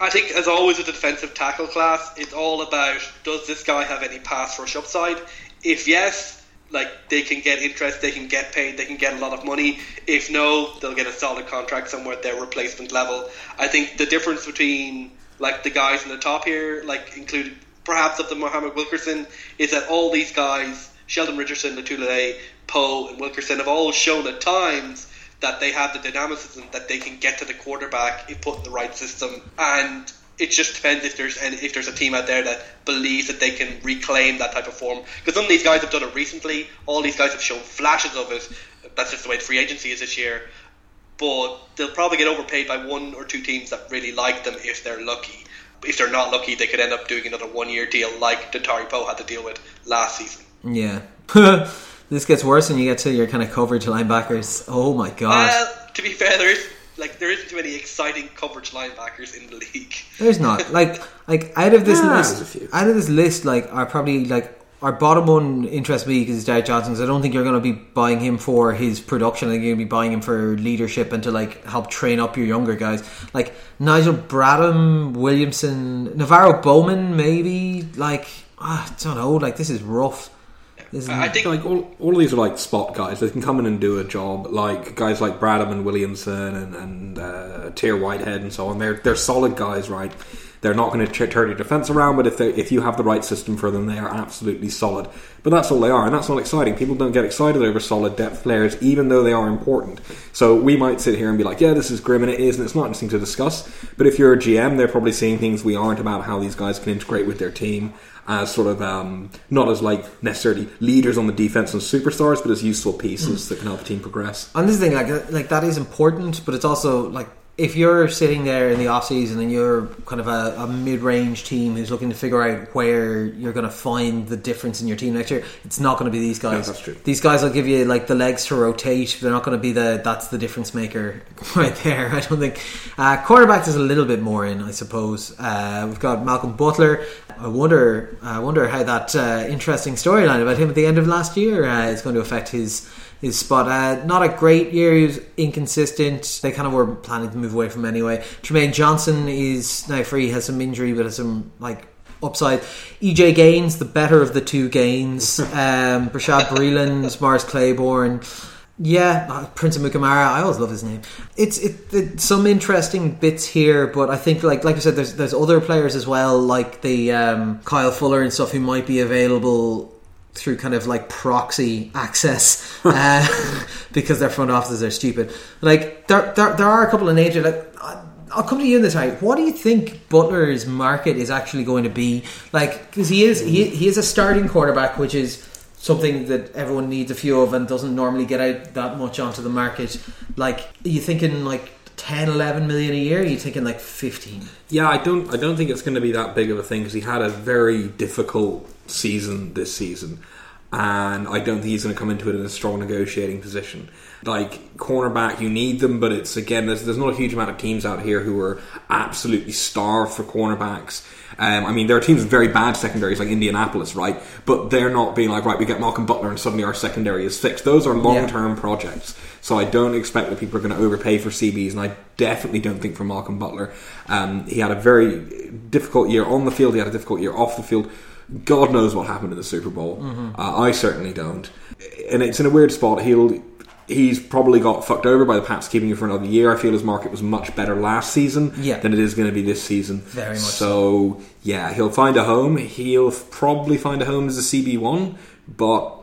I think, as always with the defensive tackle class, it's all about does this guy have any pass rush upside? If yes, like they can get interest, they can get paid, they can get a lot of money. If no, they'll get a solid contract somewhere at their replacement level. I think the difference between like the guys in the top here, like including perhaps of the Muhammad Wilkerson, is that all these guys, Sheldon Richardson, Lotulelei, Poe, and Wilkerson, have all shown at times that they have the dynamicism that they can get to the quarterback if put in the right system. And it just depends if there's any, if there's a team out there that believes that they can reclaim that type of form. Because some of these guys have done it recently. All these guys have shown flashes of it. That's just the way free agency is this year. But they'll probably get overpaid by one or two teams that really like them if they're lucky. if they're not lucky, they could end up doing another one-year deal like Dontari Poe had to deal with last season. Yeah. this gets worse when you get to your kind of coverage linebackers. Oh my god. Well, to be fair, there is like there isn't too many exciting coverage linebackers in the league. There's not like like out of this Yeah, list, out of this list, like are probably like our bottom one interests me because it's Derrick Johnson. 'cause I don't think you're going to be buying him for his production. I think you're going to be buying him for leadership and to like help train up your younger guys, like Nigel Bradham, Williamson, NaVorro Bowman, maybe. Like ah, I don't know. Like this is rough. This is, I think like all, all of these are like spot guys. They can come in and do a job. Like guys like Bradham and Williamson and, and uh, Tahir Whitehead and so on. They're they're solid guys, right? They're not going to ch- turn your defense around, but if they if you have the right system for them, they are absolutely solid. But that's all they are, and that's not exciting. People don't get excited over solid depth players, even though they are important. So we might sit here and be like, "Yeah, this is grim," and it is, and it's not interesting to discuss. But if you're a GM, they're probably seeing things we aren't about how these guys can integrate with their team as sort of um, not as like necessarily leaders on the defense and superstars, but as useful pieces that can help a team progress. And this thing, like, like that is important, but it's also like if you're sitting there in the off season and you're kind of a, a mid range team who's looking to figure out where you're going to find the difference in your team next year, it's not going to be these guys. that's true. These guys will give you like the legs to rotate. They're not going to be the that's the difference maker right there. I don't think. Uh, quarterbacks is a little bit more in, I suppose. Uh, we've got Malcolm Butler. I wonder. I wonder how that uh, interesting storyline about him at the end of last year uh, is going to affect his his spot. Uh, not a great year. He was inconsistent. They kind of were planning to move away from him anyway. Trumaine Johnson is now free. Has some injury, but has some like upside. EJ Gaines, the better of the two Gaines. Um, Bashaud Breeland, Morris Claiborne. Yeah, uh, Prince Amukamara. I always love his name. It's it, it some interesting bits here, but I think like like I said, there's there's other players as well, like the um, Kyle Fuller and stuff, who might be available through kind of like proxy access uh, because their front offices are stupid. Like there, there, there are a couple of names. Like I'll come to you in this. Right, what do you think Butler's market is actually going to be? Like because he is he, he is a starting quarterback, which is something that everyone needs a few of and doesn't normally get out that much onto the market. Like are you thinking like 10, 11 million a year? Are you thinking like fifteen? Yeah, I don't. I don't think it's going to be that big of a thing because he had a very difficult season this season, and I don't think he's going to come into it in a strong negotiating position. Like cornerback, you need them, but it's again, there's there's not a huge amount of teams out here who are absolutely starved for cornerbacks. Um, I mean, there are teams with very bad secondaries like Indianapolis, right? But they're not being like, right, we get Malcolm Butler and suddenly our secondary is fixed. Those are long term projects. So I don't expect that people are going to overpay for CBs, and I definitely don't think for Malcolm Butler. Um, he had a very difficult year on the field. He had a difficult year off the field. God knows what happened in the Super Bowl. Uh, I certainly don't. And it's in a weird spot. He'll he's probably got fucked over by the Pats keeping him for another year. I feel his market was much better last season Yeah. than it is going to be this season. Very much So yeah, he'll find a home. He'll probably find a home as a CB one, but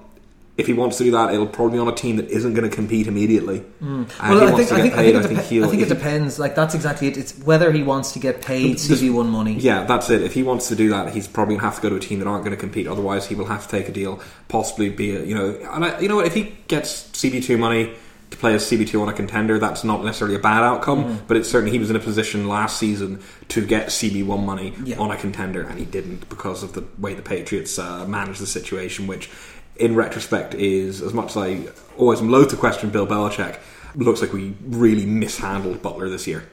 if he wants to do that, it'll probably be on a team that isn't going to compete immediately. He Well, I think, I think, I think, I it, think dep-. I think it depends. Like that's exactly it. It's whether he wants to get paid CB one money. Yeah, that's it. If he wants to do that, he's probably gonna have to go to a team that aren't going to compete. Otherwise, he will have to take a deal, possibly be a you know. And I, you know what? If he gets CB two money to play as CB two on a contender, that's not necessarily a bad outcome. Mm. But it's certainly he was in a position last season to get CB one money Yeah. on a contender, and he didn't because of the way the Patriots uh, managed the situation, which. In retrospect, is as much as I always am loath to question Bill Belichick, looks like we really mishandled Butler this year.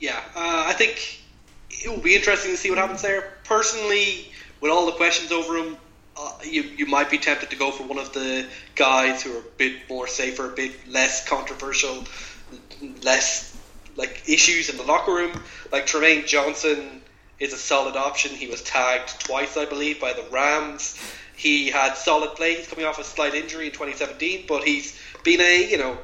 Yeah, uh, I think it will be interesting to see what happens there. Personally, with all the questions over him, uh, you you might be tempted to go for one of the guys who are a bit more safer, a bit less controversial, less like issues in the locker room. Like Trumaine Johnson is a solid option. He was tagged twice, I believe, by the Rams. He had solid play. He's coming off a slight injury in 2017, but he's been a you know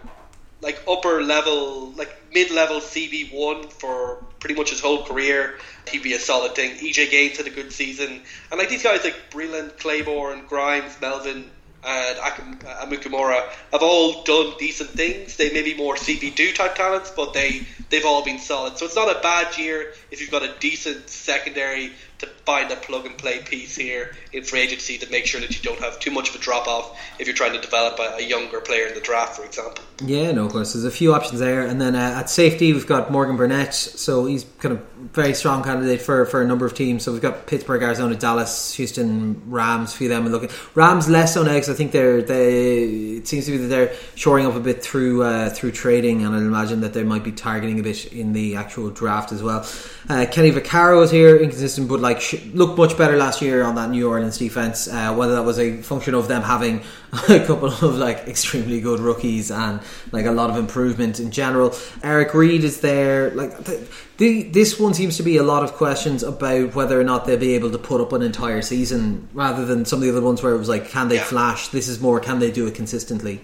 like upper level, like mid level CB one for pretty much his whole career. He'd be a solid thing. EJ Gaines had a good season, and like these guys like Breeland, Claiborne, Grimes, Melvin, and Akum- uh, Amukamara have all done decent things. They may be more CB two type talents, but they they've all been solid. So it's not a bad year if you've got a decent secondary to find a plug and play piece here in free agency to make sure that you don't have too much of a drop off if you're trying to develop a, a younger player in the draft, for example. Yeah, no, of course. There's a few options there, and then uh, at safety we've got Morgan Burnett, so he's kind of very strong candidate for, for a number of teams. So we've got Pittsburgh, Arizona, Dallas, Houston, Rams. A few of them looking. Rams less on eggs. I think they're they. It seems to be that they're shoring up a bit through uh, through trading, and I'd imagine that they might be targeting a bit in the actual draft as well. Uh, Kenny Vaccaro is here, inconsistent, but like sh- looked much better last year on that New Orleans defense. Uh, whether that was a function of them having a couple of like extremely good rookies and like a lot of improvement in general. Eric Reid is there. Like the, this one seems to be a lot of questions about whether or not they'll be able to put up an entire season, rather than some of the other ones where it was like, can they Yeah. flash? This is more, can they do it consistently?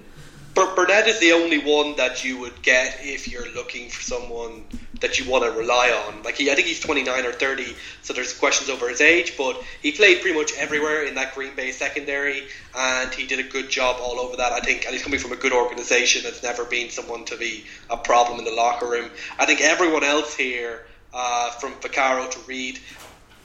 Bur- Burnett is the only one that you would get if you're looking for someone that you want to rely on. Like he, I think he's 29 or 30, so there's questions over his age, but he played pretty much everywhere in that Green Bay secondary, and he did a good job all over that. I think, and he's coming from a good organization. That's never been someone to be a problem in the locker room. I think everyone else here, uh, from Vaccaro to Reid,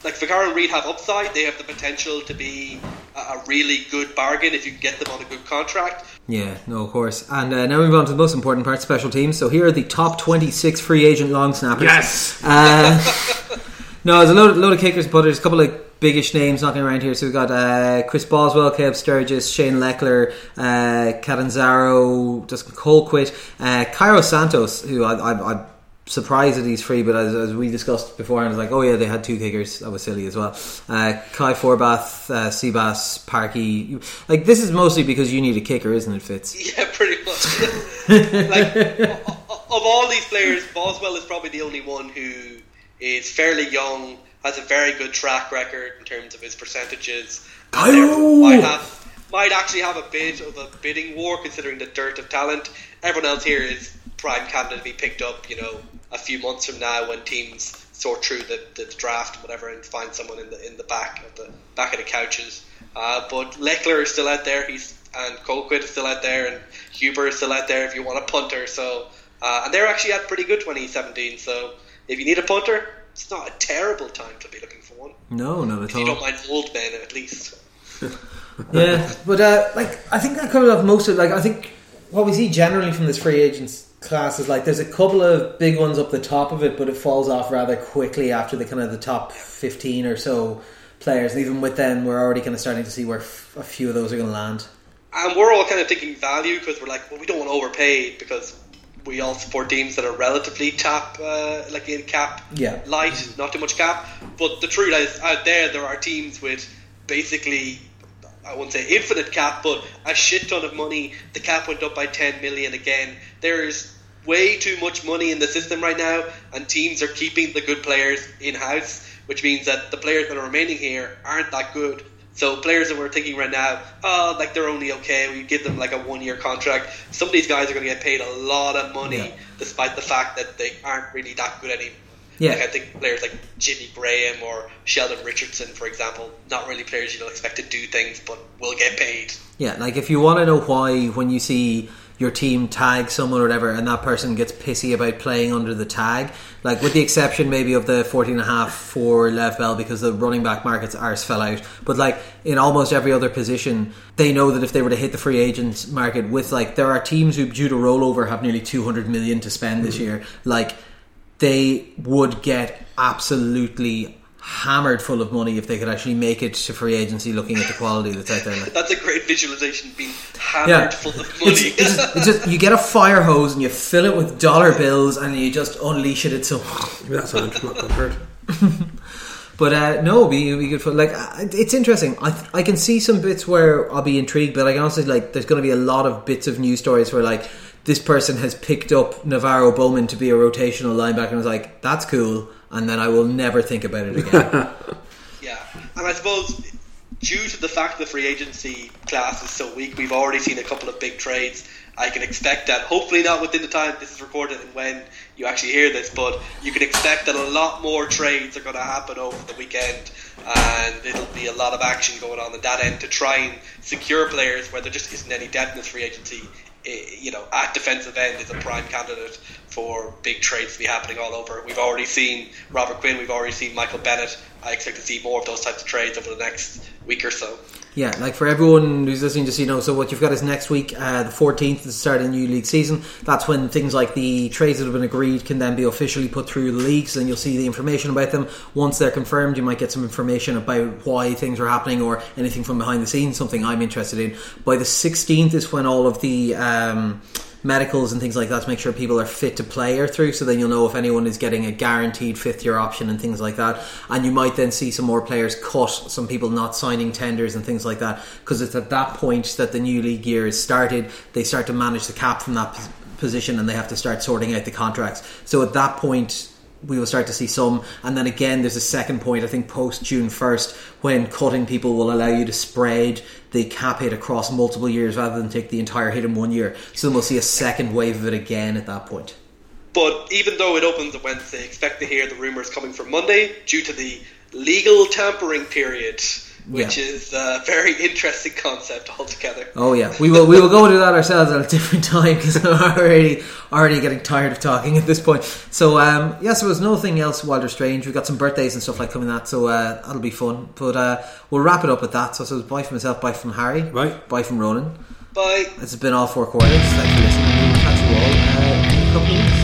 like Vaccaro and Reid have upside. They have the potential to be a really good bargain if you can get them on a good contract. Yeah, no, of course. And uh, now we move on to the most important part, special teams. So here are the top 26 free agent long snappers. Yes. Uh, no, there's a load, load of kickers, but there's a couple of biggish names knocking around here. So we've got uh, Chris Boswell, Caleb Sturgis, Shane Lechler, uh, Catanzaro, Dustin Colquitt, uh, Cairo Santos, who I, I, I'm surprised that he's free, but as, as we discussed before, I was like, oh yeah, they had two kickers. That was silly as well. Uh, Kai Forbath, uh, Seabass, Parkey. Like, this is mostly because you need a kicker, isn't it, Fitz? Yeah, pretty much. like of all these players, Boswell is probably the only one who is fairly young, has a very good track record in terms of his percentages. and Cairo! therefore Might have might actually have a bit of a bidding war considering the dirt of talent. Everyone else here is prime candidate to be picked up, you know, a few months from now when teams sort through the, the draft and whatever and find someone in the in the back of the back of the couches. Uh, but Lechler is still out there. He's and Colquitt is still out there, and Huber is still out there. If you want a punter, so uh, and they're actually at pretty good 2017. So if you need a punter, it's not a terrible time to be looking for one. No, not at If you don't all. mind old men, at least. Yeah, but uh, like I think that covered off most of. Like I think what we see generally from this free agents class is like there's a couple of big ones up the top of it, but it falls off rather quickly after the kind of the top fifteen or so players. And even with them, we're already kind of starting to see where f- a few of those are going to land. And we're all kind of thinking value because we're like, well, we don't want to overpay because we all support teams that are relatively cap, uh, like in cap Yeah. light, not too much cap. But the truth is, out there, there are teams with basically, I won't say infinite cap, but a shit ton of money. The cap went up by 10 million again. There is way too much money in the system right now, and teams are keeping the good players in house, which means that the players that are remaining here aren't that good. So players that we're thinking right now, oh, like they're only okay. We give them like a one-year contract. Some of these guys are going to get paid a lot of money, Yeah. despite the fact that they aren't really that good anymore. Yeah. Like I think players like Jimmy Graham or Sheldon Richardson, for example, not really players you don't expect to do things, but will get paid. Yeah, like if you want to know why when you see your team tag someone or whatever and that person gets pissy about playing under the tag, like with the exception maybe of the 14 and a half for Lev Bell because the running back market's arse fell out. But like in almost every other position, they know that if they were to hit the free agent market with like there are teams who due to rollover have nearly 200 million to spend this mm-hmm. year, like they would get absolutely hammered full of money if they could actually make it to free agency looking at the quality that's out there. Like. That's a great visualization, being hammered Yeah. full of money. It's, it's, just, it's just you get a fire hose and you fill it with dollar bills and you just unleash it at someone. Maybe that's not not hurt. But uh, no, it'd be, be good for like it's interesting. I th- I can see some bits where I'll be intrigued, but I can also like there's going to be a lot of bits of news stories where like this person has picked up NaVorro Bowman to be a rotational linebacker and was like that's cool, and then I will never think about it again. Yeah, and I suppose due to the fact the free agency class is so weak, we've already seen a couple of big trades. I can expect that, hopefully not within the time this is recorded and when you actually hear this, but you can expect that a lot more trades are going to happen over the weekend, and it'll be a lot of action going on at that end to try and secure players where there just isn't any depth in this free agency Eh, you know, at defensive end is a prime candidate for big trades to be happening all over. We've already seen Robert Quinn, we've already seen Michael Bennett. I expect to see more of those types of trades over the next week or so. Yeah, like for everyone who's listening, just so you know, so what you've got is next week, uh, the 14th, is the start of the new league season. That's when things like the trades that have been agreed can then be officially put through the leagues, and you'll see the information about them. Once they're confirmed, you might get some information about why things are happening or anything from behind the scenes, something I'm interested in. By the 16th is when all of the. Um, medicals and things like that to make sure people are fit to play or through so then you'll know if anyone is getting a guaranteed fifth year option and things like that. And you might then see some more players cut some people not signing tenders and things like that because it's at that point that the new league year is started they start to manage the cap from that position and they have to start sorting out the contracts. So at that point we will start to see some. And then again, there's a second point, I think, post June 1st, when cutting people will allow you to spread the cap hit across multiple years rather than take the entire hit in one year. So then we'll see a second wave of it again at that point. But even though it opens on Wednesday, expect to hear the rumours coming from Monday due to the legal tampering period which yeah. is a very interesting concept altogether. Oh yeah, we will we will go into that ourselves at a different time because I'm already already getting tired of talking at this point. So um, yeah, so there's nothing else wilder strange. We've got some birthdays and stuff like coming that, so uh, that'll be fun. But uh, we'll wrap it up with that. So, so bye from myself, bye from Harry, right, bye from Ronan, bye. It's been all four quarters. Thanks for listening. We'll catch you all uh, in a couple of weeks.